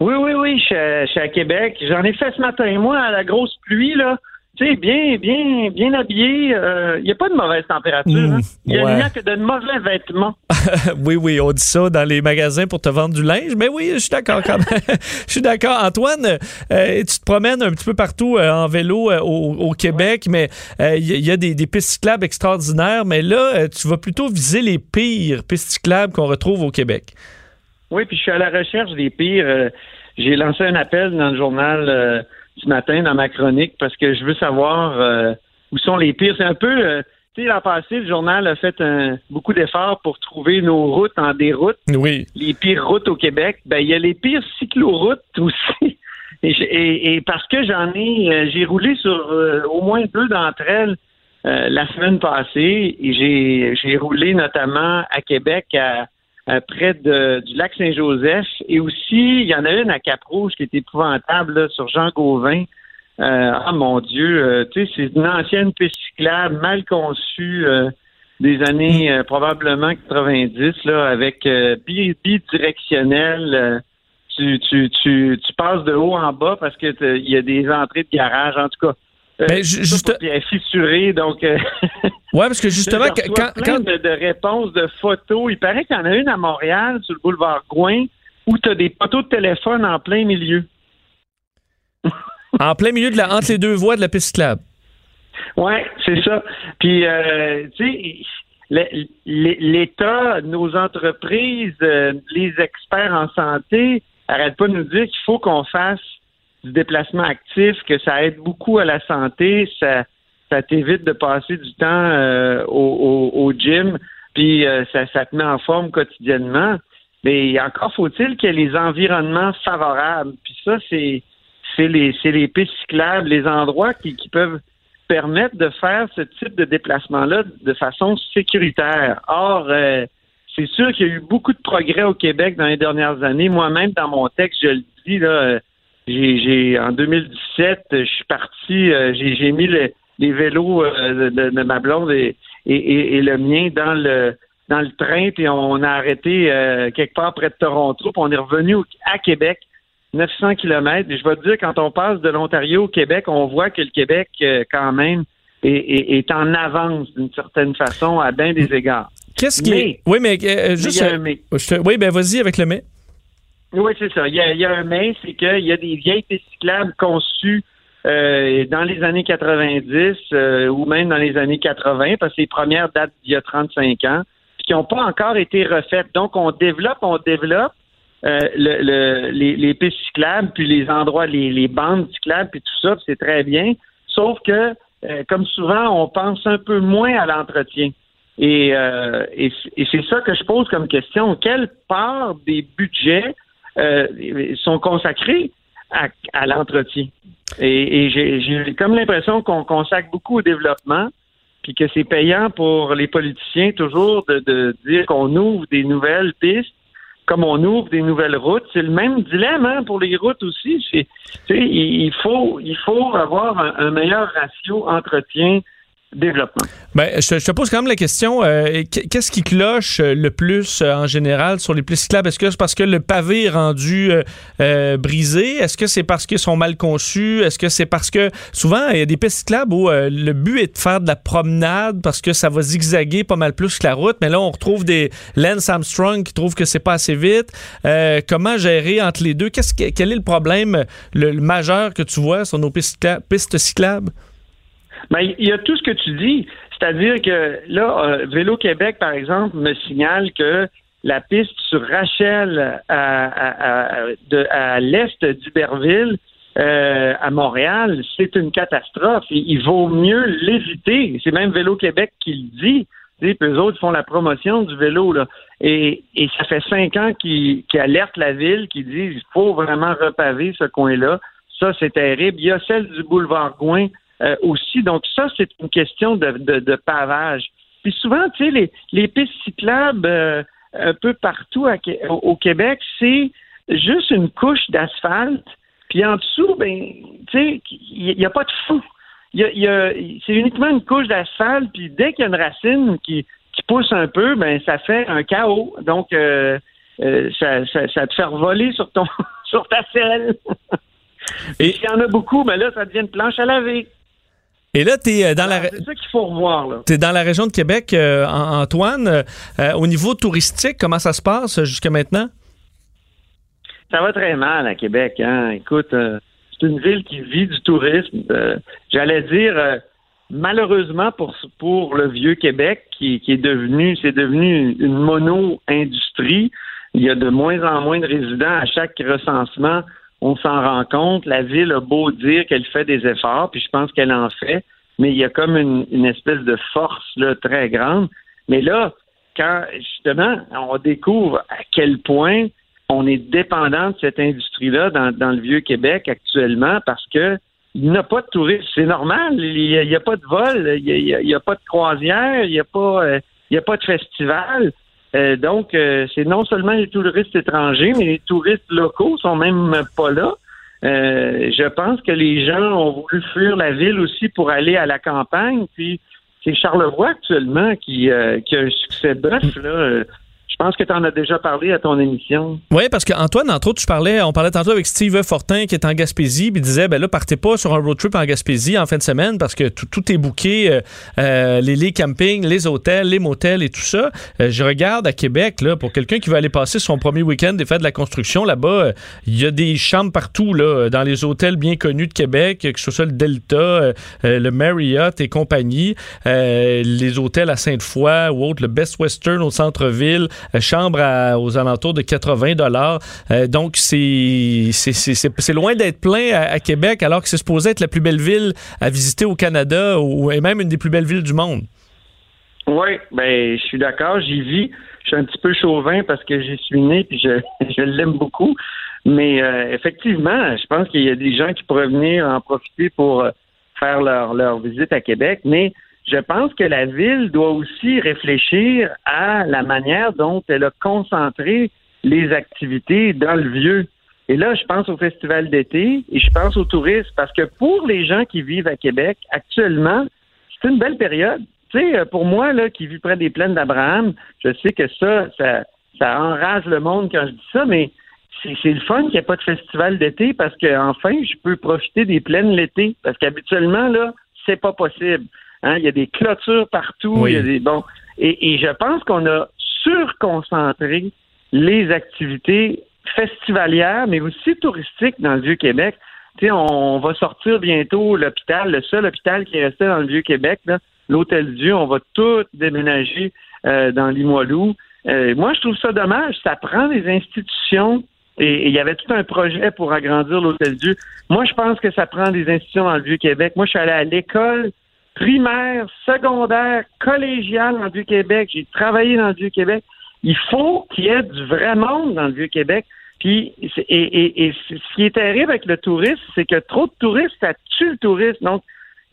Oui, oui, oui, je suis à Québec. J'en ai fait ce matin. Moi, à la grosse pluie, là, tu sais, bien, bien, bien habillé. Il euh, n'y a pas de mauvaise température. Hein. Il n'y a, que de mauvais vêtements. oui, oui, on dit ça dans les magasins pour te vendre du linge. Mais oui, je suis d'accord quand même. Je suis d'accord. Antoine, euh, tu te promènes un petit peu partout euh, en vélo au, Québec, mais il y, a des, des, pistes cyclables extraordinaires. Mais là, tu vas plutôt viser les pires pistes cyclables qu'on retrouve au Québec. Oui, puis je suis à la recherche des pires. J'ai lancé un appel dans le journal ce matin dans ma chronique parce que je veux savoir euh, où sont les pires. C'est un peu, euh, tu sais, l'an passé, le journal a fait un, beaucoup d'efforts pour trouver nos routes en déroute. Oui. Les pires routes au Québec. Ben, il y a les pires cycloroutes aussi. Et, parce que j'en ai, euh, j'ai roulé sur au moins deux d'entre elles la semaine passée. Et j'ai, j'ai roulé notamment à Québec à euh, près de, du lac Saint-Joseph. Et aussi, il y en a une à Cap-Rouge qui est épouvantable sur Jean Gauvin. Euh, ah mon Dieu, euh, tu sais, c'est une ancienne piste cyclable mal conçue des années probablement 90 là, avec bidirectionnel. Tu, tu, tu, tu passes de haut en bas parce que il y a des entrées de garage. En tout cas, euh, mais juste... fissuré, donc. Euh, ouais, parce que justement, quand, plein De, réponses, de photos. Il paraît qu'il y en a une à Montréal, sur le boulevard Gouin, où tu as des poteaux de téléphone en plein milieu. en plein milieu de la, entre les deux voies de la piste club. Oui, c'est ça. Puis, euh, tu sais, l'État, nos entreprises, les experts en santé n'arrêtent pas de nous dire qu'il faut qu'on fasse du déplacement actif, que ça aide beaucoup à la santé, ça, ça t'évite de passer du temps euh, au, au, gym, puis euh, ça, ça te met en forme quotidiennement. Mais encore faut-il qu'il y ait les environnements favorables. Puis ça, c'est c'est les les pistes cyclables, les endroits qui, qui peuvent permettre de faire ce type de déplacement-là de façon sécuritaire. Or, euh, c'est sûr qu'il y a eu beaucoup de progrès au Québec dans les dernières années. Moi-même, dans mon texte, je le dis, là, j'ai, en 2017, je suis parti, euh, j'ai, mis les vélos euh, de, ma blonde et, et, le mien dans le dans le train, puis on a arrêté euh, quelque part près de Toronto, puis on est revenu à Québec, 900 kilomètres. Et je vais te dire, quand on passe de l'Ontario au Québec, on voit que le Québec, quand même, est, en avance d'une certaine façon à bien des égards. Qu'est-ce qui Oui, mais juste. Oui, ben vas-y avec le mais. Oui, c'est ça. Il y, a, un mais, c'est qu'il y a des vieilles pistes cyclables conçues euh, dans les années 90 euh, ou même dans les années 80, parce que les premières datent d'il y a 35 ans, qui n'ont pas encore été refaites. Donc, on développe, on développe euh, le, les, les, pistes cyclables, puis les endroits, les, les bandes cyclables, puis tout ça, c'est très bien. Sauf que, comme souvent, on pense un peu moins à l'entretien. Et, et c'est ça que je pose comme question. Quelle part des budgets euh, sont consacrés à, l'entretien. Et, j'ai comme l'impression qu'on consacre beaucoup au développement, puis que c'est payant pour les politiciens toujours de, dire qu'on ouvre des nouvelles pistes, comme on ouvre des nouvelles routes. C'est le même dilemme hein, pour les routes aussi. il faut, il faut avoir un, meilleur ratio entretien Ben, je, te pose quand même la question, euh, qu'est-ce qui cloche euh, le plus euh, en général sur les pistes cyclables? Est-ce que c'est parce que le pavé est rendu brisé? Est-ce que c'est parce qu'ils sont mal conçus? Est-ce que c'est parce que souvent, il y a des pistes cyclables où le but est de faire de la promenade parce que ça va zigzaguer pas mal plus que la route, mais là, on retrouve des Lance Armstrong qui trouvent que c'est pas assez vite. comment gérer entre les deux? Qu'est-ce quel est le problème le, majeur que tu vois sur nos pistes cyclables? Ben, il y a tout ce que tu dis. C'est-à-dire que là, euh, Vélo Québec, par exemple, me signale que la piste sur Rachel à, à, l'est d'Iberville, euh, à Montréal, c'est une catastrophe. Il, vaut mieux l'éviter. C'est même Vélo Québec qui le dit. Puis eux autres font la promotion du vélo. Là. Et, et ça fait cinq ans qu'ils alertent la ville, qui disent il faut vraiment repaver ce coin-là. Ça, c'est terrible. Il y a celle du boulevard Gouin euh, aussi. Donc ça, c'est une question de, de, pavage. Puis souvent, tu sais, les, les pistes cyclables euh, un peu partout au, Québec, c'est juste une couche d'asphalte. Puis en dessous, ben, tu sais, il n'y a, pas de fou. Y y a, c'est uniquement une couche d'asphalte. Puis dès qu'il y a une racine qui, qui pousse un peu, ben ça fait un chaos. Donc euh, ça, ça, ça, te fait voler sur ton sur ta selle. Et s'il y en a beaucoup, ben là, ça devient une planche à laver. Et là, tu es euh, dans la. C'est ça qu'il faut revoir, là. Tu es dans la région de Québec, euh, Antoine. Euh, au niveau touristique, comment ça se passe jusqu'à maintenant? Ça va très mal à Québec. Hein? Écoute, c'est une ville qui vit du tourisme. J'allais dire, malheureusement pour, pour le vieux Québec, qui, qui est devenu, c'est devenu une mono-industrie. Il y a de moins en moins de résidents à chaque recensement on s'en rend compte. La ville a beau dire qu'elle fait des efforts, puis je pense qu'elle en fait, mais il y a comme une, espèce de force là, très grande. Mais là, quand justement on découvre à quel point on est dépendant de cette industrie-là dans, le vieux Québec actuellement parce que il n'y a pas de touristes. C'est normal. Il n'y a, pas de vol, il n'y a, pas de croisière, il n'y a euh, il y a pas de festival. Euh, donc, euh, c'est non seulement les touristes étrangers, mais les touristes locaux sont même pas là. Euh, je pense que les gens ont voulu fuir la ville aussi pour aller à la campagne. Puis c'est Charlevoix actuellement qui, qui a un succès. Je pense que tu en as déjà parlé à ton émission. Oui, parce qu'Antoine, entre autres, tu parlais, on parlait tantôt avec Steve Fortin qui est en Gaspésie, puis il disait, ben là, partez pas sur un road trip en Gaspésie en fin de semaine parce que tout, est booké, euh, euh, les lits camping, les hôtels, les motels et tout ça. Euh, je regarde à Québec, là, pour quelqu'un qui veut aller passer son premier week-end des fêtes de la construction, là-bas, il y a des chambres partout, là, dans les hôtels bien connus de Québec, que ce soit le Delta, le Marriott et compagnie, les hôtels à Sainte-Foy ou autres, le Best Western au centre-ville, euh, chambre aux alentours de 80 dollars. Euh, donc, c'est loin d'être plein à, Québec, alors que c'est supposé être la plus belle ville à visiter au Canada ou, et même une des plus belles villes du monde. Oui, ben, je suis d'accord, j'y vis. Je suis un petit peu chauvin parce que j'y suis né puis je, je l'aime beaucoup. Mais euh, effectivement, je pense qu'il y a des gens qui pourraient venir en profiter pour faire leur, leur visite à Québec. Mais je pense que la ville doit aussi réfléchir à la manière dont elle a concentré les activités dans le vieux. Et là, je pense au festival d'été et je pense au tourisme parce que pour les gens qui vivent à Québec, actuellement, c'est une belle période. Tu sais, pour moi, là, qui vis près des plaines d'Abraham, je sais que ça, ça, ça enrage le monde quand je dis ça, mais c'est le fun qu'il n'y ait pas de festival d'été parce que enfin, je peux profiter des plaines l'été. Parce qu'habituellement, là, c'est pas possible. Hein, il y a des clôtures partout. Il y a des, bon, et, je pense qu'on a surconcentré les activités festivalières, mais aussi touristiques dans le Vieux-Québec. Tu on, va sortir bientôt l'hôpital, le seul hôpital qui est resté dans le Vieux-Québec, l'Hôtel Dieu. On va tout déménager euh, dans Limoilou. Euh, moi, je trouve ça dommage. Ça prend des institutions et il y avait tout un projet pour agrandir l'Hôtel Dieu. Moi, je pense que ça prend des institutions dans le Vieux-Québec. Moi, je suis allé à l'école primaire, secondaire, collégial dans le Vieux-Québec. J'ai travaillé dans le Vieux-Québec. Il faut qu'il y ait du vrai monde dans le Vieux-Québec. Puis, et, ce qui est terrible avec le tourisme, c'est que trop de touristes, ça tue le tourisme. Donc,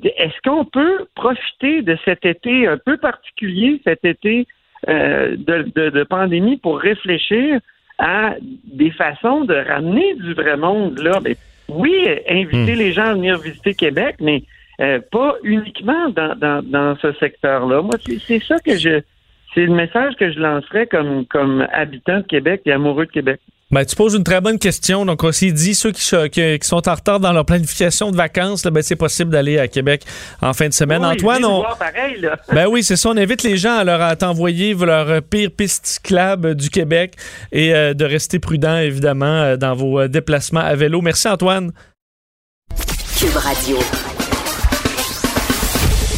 est-ce qu'on peut profiter de cet été un peu particulier, cet été euh, de, pandémie, pour réfléchir à des façons de ramener du vrai monde là? Ben, oui, inviter hmm. les gens à venir visiter Québec, mais euh, pas uniquement dans, dans, dans ce secteur-là. Moi, c'est ça que je, c'est le message que je lancerais comme comme habitant de Québec et amoureux de Québec. Ben, tu poses une très bonne question. Donc, on s'est dit, ceux qui, ch- qui- qui sont en retard dans leur planification de vacances, là, ben, c'est possible d'aller à Québec en fin de semaine. Oui, Antoine, on, voir pareil, là. Ben oui, c'est ça. On invite les gens à leur à t'envoyer leur pire piste cyclable du Québec et euh, de rester prudents, évidemment, euh, dans vos déplacements à vélo. Merci, Antoine. Cube Radio.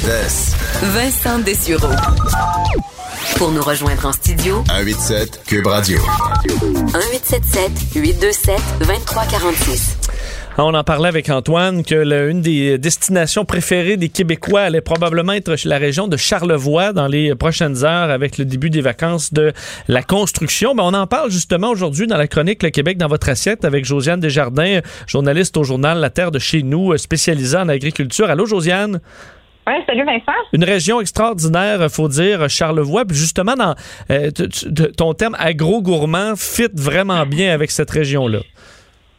Vincent Dessureau. Pour nous rejoindre en studio, 187 Cube Radio. 1877 827 2346. Ah, On en parlait avec Antoine que le- une des destinations préférées des Québécois allait probablement être la région de Charlevoix dans les prochaines heures avec le début des vacances de la construction. Ben, on en parle justement aujourd'hui dans la chronique Le Québec dans votre assiette avec Josiane Desjardins, journaliste au journal La Terre de chez nous, spécialisée en agriculture. Allô, Josiane? Oui, salut Vincent. Une région extraordinaire, faut dire, Charlevoix. Puis justement, dans euh, ton terme agro-gourmand fit vraiment bien avec cette région-là.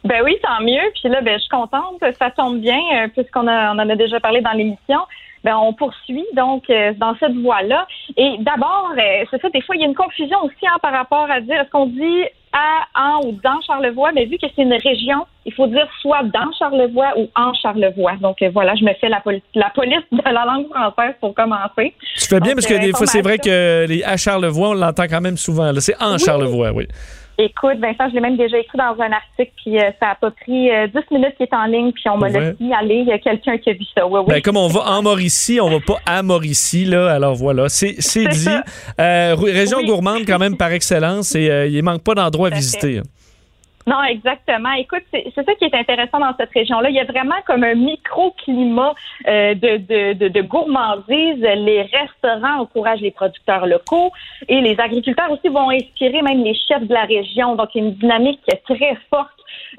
Ben oui, tant mieux. Puis là, ben, je suis contente. Ça tombe bien, euh, puisqu'on a, on en a déjà parlé dans l'émission. Ben, on poursuit donc euh, dans cette voie-là. Et d'abord, euh, c'est ça, des fois, il y a une confusion aussi hein, par rapport à dire est-ce qu'on dit à, en ou dans Charlevoix, mais vu que c'est une région, il faut dire soit dans Charlevoix ou en Charlevoix. Donc euh, voilà, je me fais la, poli- la police de la langue française pour commencer. Tu fais bien Donc, parce que euh, des fois, c'est vrai que les à Charlevoix, on l'entend quand même souvent. C'est en Charlevoix, oui. Écoute, Vincent, je l'ai même déjà écrit dans un article, puis euh, ça a pas pris euh, 10 minutes qu'il est en ligne, puis on m'a vrai? laissé aller. Il y a quelqu'un qui a vu ça. Oui, oui. Ben, comme on va en Mauricie, on va pas à Mauricie, là. Alors voilà, c'est dit. Euh, ré- région Oui. gourmande quand même par excellence et euh, il manque pas d'endroits à visiter. hein. Non, exactement. Écoute, c'est ça qui est intéressant dans cette région-là. Il y a vraiment comme un microclimat euh, de, de, de, de gourmandise. Les restaurants encouragent les producteurs locaux et les agriculteurs aussi vont inspirer même les chefs de la région. Donc, une dynamique très forte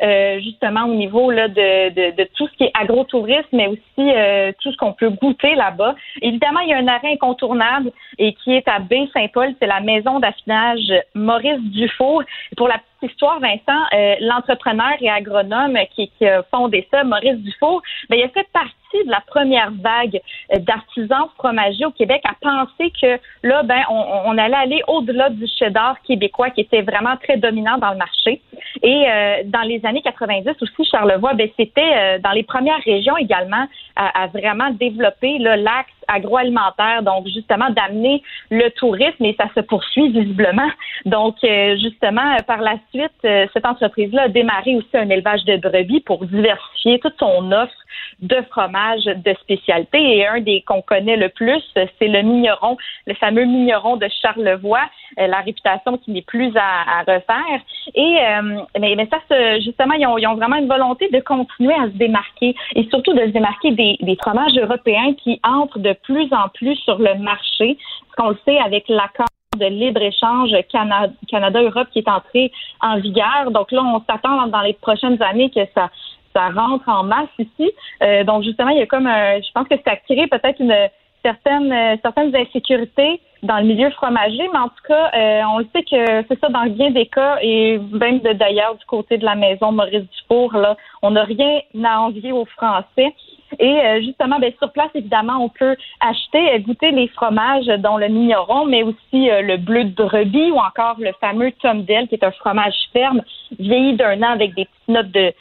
euh, justement au niveau là, de, de, de tout ce qui est agrotourisme, mais aussi euh, tout ce qu'on peut goûter là-bas. Évidemment, il y a un arrêt incontournable et qui est à Baie-Saint-Paul, c'est la maison d'affinage Maurice Dufour. Pour la histoire, Vincent, euh, l'entrepreneur et agronome qui, qui a fondé ça, Maurice Dufour, ben, il a fait partie de la première vague euh, d'artisans fromagers au Québec à penser que là, ben, on, allait aller au-delà du cheddar québécois qui était vraiment très dominant dans le marché. Et euh, dans les années 90 aussi, Charlevoix, ben, c'était euh, dans les premières régions également à, à vraiment développer l'axe agroalimentaire, donc justement d'amener le tourisme et ça se poursuit visiblement. Donc euh, justement, par la suite, euh, cette entreprise-là a démarré aussi un élevage de brebis pour diversifier toute son offre de fromage de spécialité. Et un des qu'on connaît le plus, c'est le migneron, le fameux migneron de Charlevoix, euh, la réputation qui n'est plus à, refaire. Et euh, mais, ça, justement, ils ont, vraiment une volonté de continuer à se démarquer et surtout de se démarquer des, des fromages européens qui entrent de plus en plus sur le marché. Ce qu'on le sait avec l'accord de libre-échange Cana- Canada-Europe qui est entré en vigueur. Donc là, on s'attend dans les prochaines années que ça ça rentre en masse ici. Euh, donc justement, il y a comme un, je pense que c'est attiré peut-être une certaine euh, certaines insécurités dans le milieu fromager, mais en tout cas, euh, on le sait que c'est ça dans bien des cas et même de d'ailleurs du côté de la maison Maurice Dufour, là, on n'a rien à envier aux Français. Et euh, justement, ben, sur place, évidemment, on peut acheter, euh, goûter les fromages, dont le mignon, mais aussi euh, le bleu de brebis ou encore le fameux Tom Dell, qui est un fromage ferme, vieilli d'un an avec des petites notes de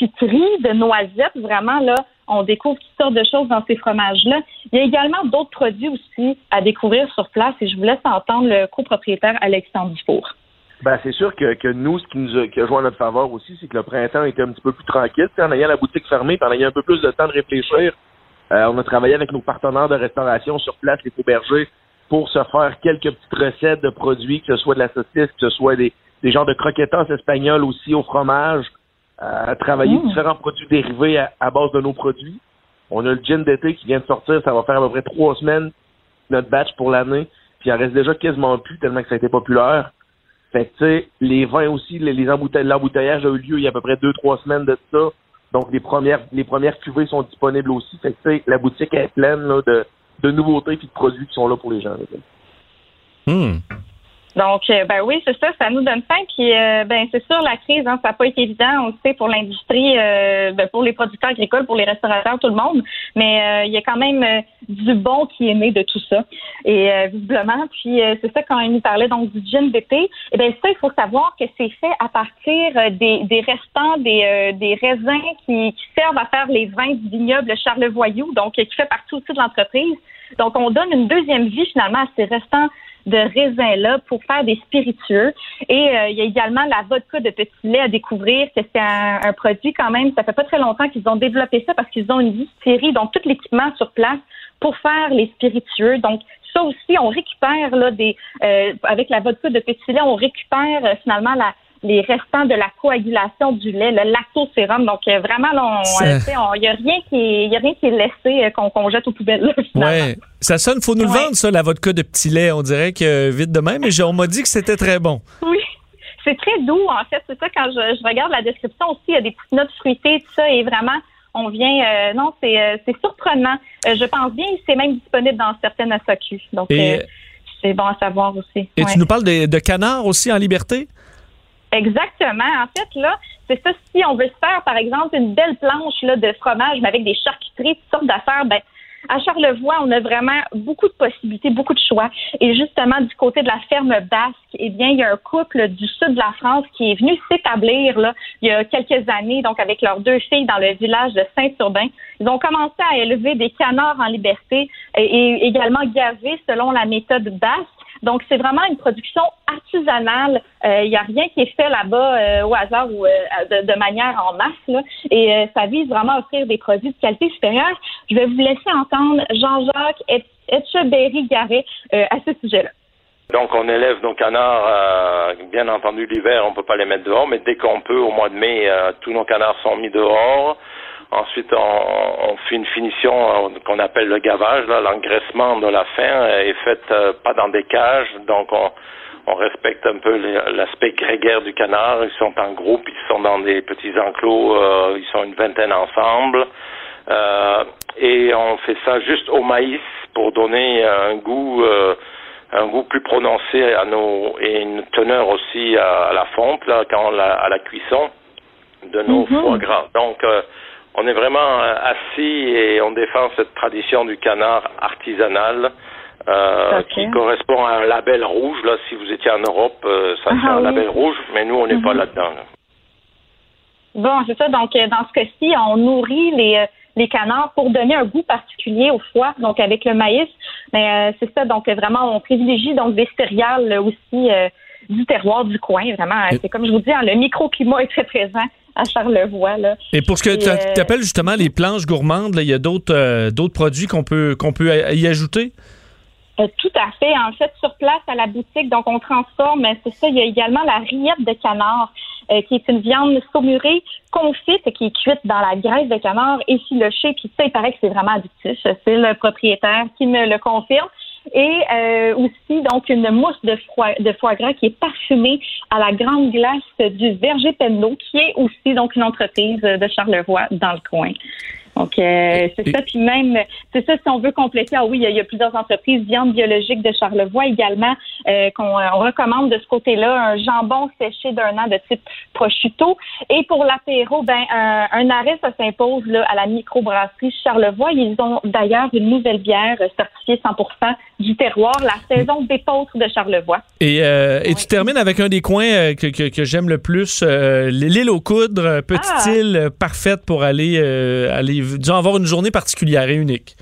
de noisettes. Vraiment, là, on découvre toutes sortes de choses dans ces fromages-là. Il y a également d'autres produits aussi à découvrir sur place et je vous laisse entendre le copropriétaire Alexandre Dufour. Ben, c'est sûr que, que nous, ce qui nous a, joué en notre faveur aussi, c'est que le printemps était un petit peu plus tranquille. En ayant la boutique fermée, en ayant un peu plus de temps de réfléchir, euh, on a travaillé avec nos partenaires de restauration sur place, les bergers, pour se faire quelques petites recettes de produits, que ce soit de la saucisse, que ce soit des, des genres de croquetas espagnols aussi au fromage, euh, travailler différents produits dérivés à, à base de nos produits. On a le gin d'été qui vient de sortir, ça va faire à peu près trois semaines notre batch pour l'année, puis il en reste déjà quasiment plus tellement que ça a été populaire. Fait que, tu sais, les vins aussi, les, les embouteil- l'embouteillage a eu lieu il y a à peu près deux, trois semaines de ça. Donc, les premières, les premières cuvées sont disponibles aussi. Fait que, tu sais, la boutique est pleine, là, de, de nouveautés puis de produits qui sont là pour les gens. là. Donc, euh, ben oui, c'est ça, ça nous donne faim. Puis, euh, ben c'est sûr, la crise, hein, ça n'a pas été évident, on le sait, pour l'industrie, euh, ben, pour les producteurs agricoles, pour les restaurateurs, tout le monde. Mais il y a quand même du bon qui est né de tout ça. Et visiblement, puis c'est ça quand il nous parlait donc du gin d'été. Et eh ben ça, il faut savoir que c'est fait à partir des, des restants des, des raisins qui, qui, servent à faire les vins du vignoble Charlevoyou, donc qui fait partie aussi de l'entreprise. Donc, on donne une deuxième vie finalement à ces restants de raisins-là pour faire des spiritueux. Et euh, il y a également la vodka de petit lait à découvrir, c'est un, produit quand même, ça fait pas très longtemps qu'ils ont développé ça parce qu'ils ont une distillerie, donc tout l'équipement sur place pour faire les spiritueux. Donc, ça aussi, on récupère là des euh, avec la vodka de petit lait, on récupère euh, finalement la, les restants de la coagulation du lait, le lactosérum. Donc euh, vraiment, il n'y a rien qui est, a rien qui est laissé euh, qu'on jette aux poubelles. ouais, ça sonne. Faut nous le vendre ça, la vodka de petit lait. On dirait que vite de même. Mais on m'a dit que c'était très bon. Oui. C'est très doux, en fait. C'est ça, quand je, regarde la description aussi, il y a des petites notes fruitées, tout ça, et vraiment, on vient. Euh, non, c'est surprenant. je pense bien, c'est même disponible dans certaines SAQ. Donc, c'est bon à savoir aussi. Et tu nous parles de, de canards aussi en liberté? Exactement. En fait, là, c'est ça. Si on veut se faire, par exemple, une belle planche là, de fromage, mais avec des charcuteries, toutes sortes d'affaires, ben, à Charlevoix, on a vraiment beaucoup de possibilités, beaucoup de choix. Et justement, du côté de la ferme basque, eh bien, il y a un couple du sud de la France qui est venu s'établir là il y a quelques années, donc avec leurs deux filles dans le village de Saint-Urbain. Ils ont commencé à élever des canards en liberté et, et également gaver selon la méthode basque. Donc, c'est vraiment une production artisanale. Il euh, n'y a rien qui est fait là-bas euh, au hasard ou euh, de, manière en masse. Et ça vise vraiment à offrir des produits de qualité supérieure. Je vais vous laisser entendre Jean-Jacques Etcheberry-Garret à ce sujet-là. Donc on élève nos canards, bien entendu l'hiver on peut pas les mettre dehors, mais dès qu'on peut au mois de mai, tous nos canards sont mis dehors. Ensuite, on, fait une finition euh, qu'on appelle le gavage. L'engraissement de la fin est fait euh, pas dans des cages, donc on, respecte un peu l'aspect grégaire du canard. Ils sont en groupe, ils sont dans des petits enclos, euh, ils sont une vingtaine ensemble. et on fait ça juste au maïs pour donner un goût un goût plus prononcé à nos et une teneur aussi à, la fonte là quand à la cuisson de nos mm-hmm. foie gras. Donc on est vraiment euh, assis et on défend cette tradition du canard artisanal. Euh, qui correspond à un label rouge. Là, si vous étiez en Europe, euh, ça c'est ah un label rouge, mais nous, on n'est pas mhm. là-dedans. Bon, c'est ça. Donc, dans ce cas-ci, on nourrit les, les canards pour donner un goût particulier au foie, donc avec le maïs. Mais c'est ça. Donc, vraiment, on privilégie donc des céréales aussi du terroir du coin. Vraiment, c'est comme je vous dis, hein, le microclimat est très présent à Charlevoix. Là. Et pour ce que tu euh, appelles justement les planches gourmandes, il y a d'autres euh, d'autres produits qu'on peut qu'on peut y ajouter? Euh, tout à fait. En fait, sur place à la boutique, donc on transforme, c'est ça, il y a également la rillette de canard, qui est une viande saumurée, confite, qui est cuite dans la graisse de canard, effilochée, puis ça, il paraît que c'est vraiment addictif. C'est le propriétaire qui me le confirme et euh, aussi donc une mousse de foie, de foie gras qui est parfumée à la grande glace du Verger Penneau, qui est aussi donc une entreprise de Charlevoix dans le coin. Donc, euh, c'est ça. Puis même, c'est ça, si on veut compléter, ah oui, il y, a, plusieurs entreprises, viande biologique de Charlevoix également, euh, qu'on on recommande de ce côté-là, un jambon séché d'un an de type prosciutto. Et pour l'apéro, ben, un, arrêt, ça s'impose là, à la microbrasserie Charlevoix. Ils ont d'ailleurs une nouvelle bière certifiée 100 du terroir, la saison d'épeautre de Charlevoix. Et, euh, et tu termines avec un des coins que, que, que j'aime le plus, l'île aux coudres, petite ah. île parfaite pour aller, aller disons, avoir une journée particulière et unique.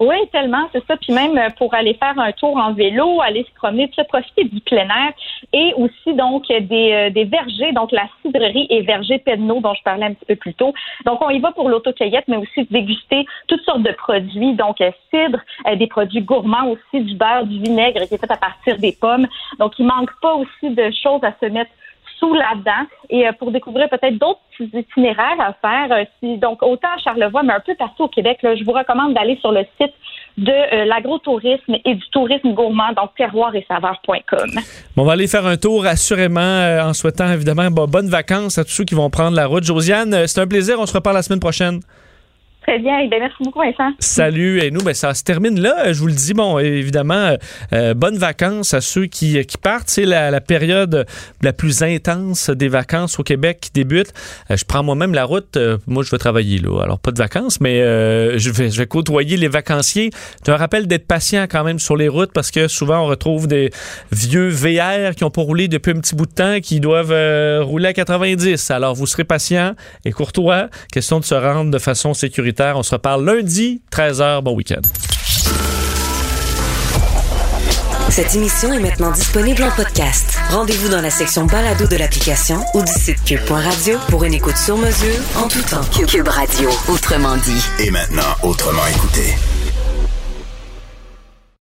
Oui, tellement, c'est ça. Puis même euh, pour aller faire un tour en vélo, aller se promener, tu profiter du plein air et aussi donc des, euh, des vergers, donc la cidrerie et verger Pedneau dont je parlais un petit peu plus tôt. Donc on y va pour l'autocueillette, mais aussi déguster toutes sortes de produits, donc euh, cidre, des produits gourmands aussi, du beurre, du vinaigre qui est fait à partir des pommes. Donc il manque pas aussi de choses à se mettre sous là-dedans et euh, pour découvrir peut-être d'autres itinéraires à faire. Euh, donc, autant à Charlevoix, mais un peu partout au Québec, je vous recommande d'aller sur le site de euh, l'agrotourisme et du tourisme gourmand, donc terroir et saveur.com. on va aller faire un tour assurément en souhaitant évidemment bonnes vacances à tous ceux qui vont prendre la route. Josiane, c'est un plaisir. On se reparle la semaine prochaine. Très bien. Eh bien, merci beaucoup, Vincent. Salut. Et nous, ben, ça se termine là. Je vous le dis, bon, évidemment, euh, bonnes vacances à ceux qui, qui partent. C'est la, période la plus intense des vacances au Québec qui débute. Euh, je prends moi-même la route. Euh, moi, je vais travailler là. Alors, pas de vacances, mais euh, je, vais, côtoyer les vacanciers. Je un rappel d'être patient quand même sur les routes parce que souvent, on retrouve des vieux VR qui ont pas roulé depuis un petit bout de temps qui doivent euh, rouler à 90. Alors, vous serez patient et courtois. Question de se rendre de façon sécuritaire on se reparle lundi, 13h. Bon week-end. Cette émission est maintenant disponible en podcast. Rendez-vous dans la section balado de l'application ou du site cube.radio pour une écoute sur mesure en tout temps. Cube Radio, autrement dit. Et maintenant, autrement écouté.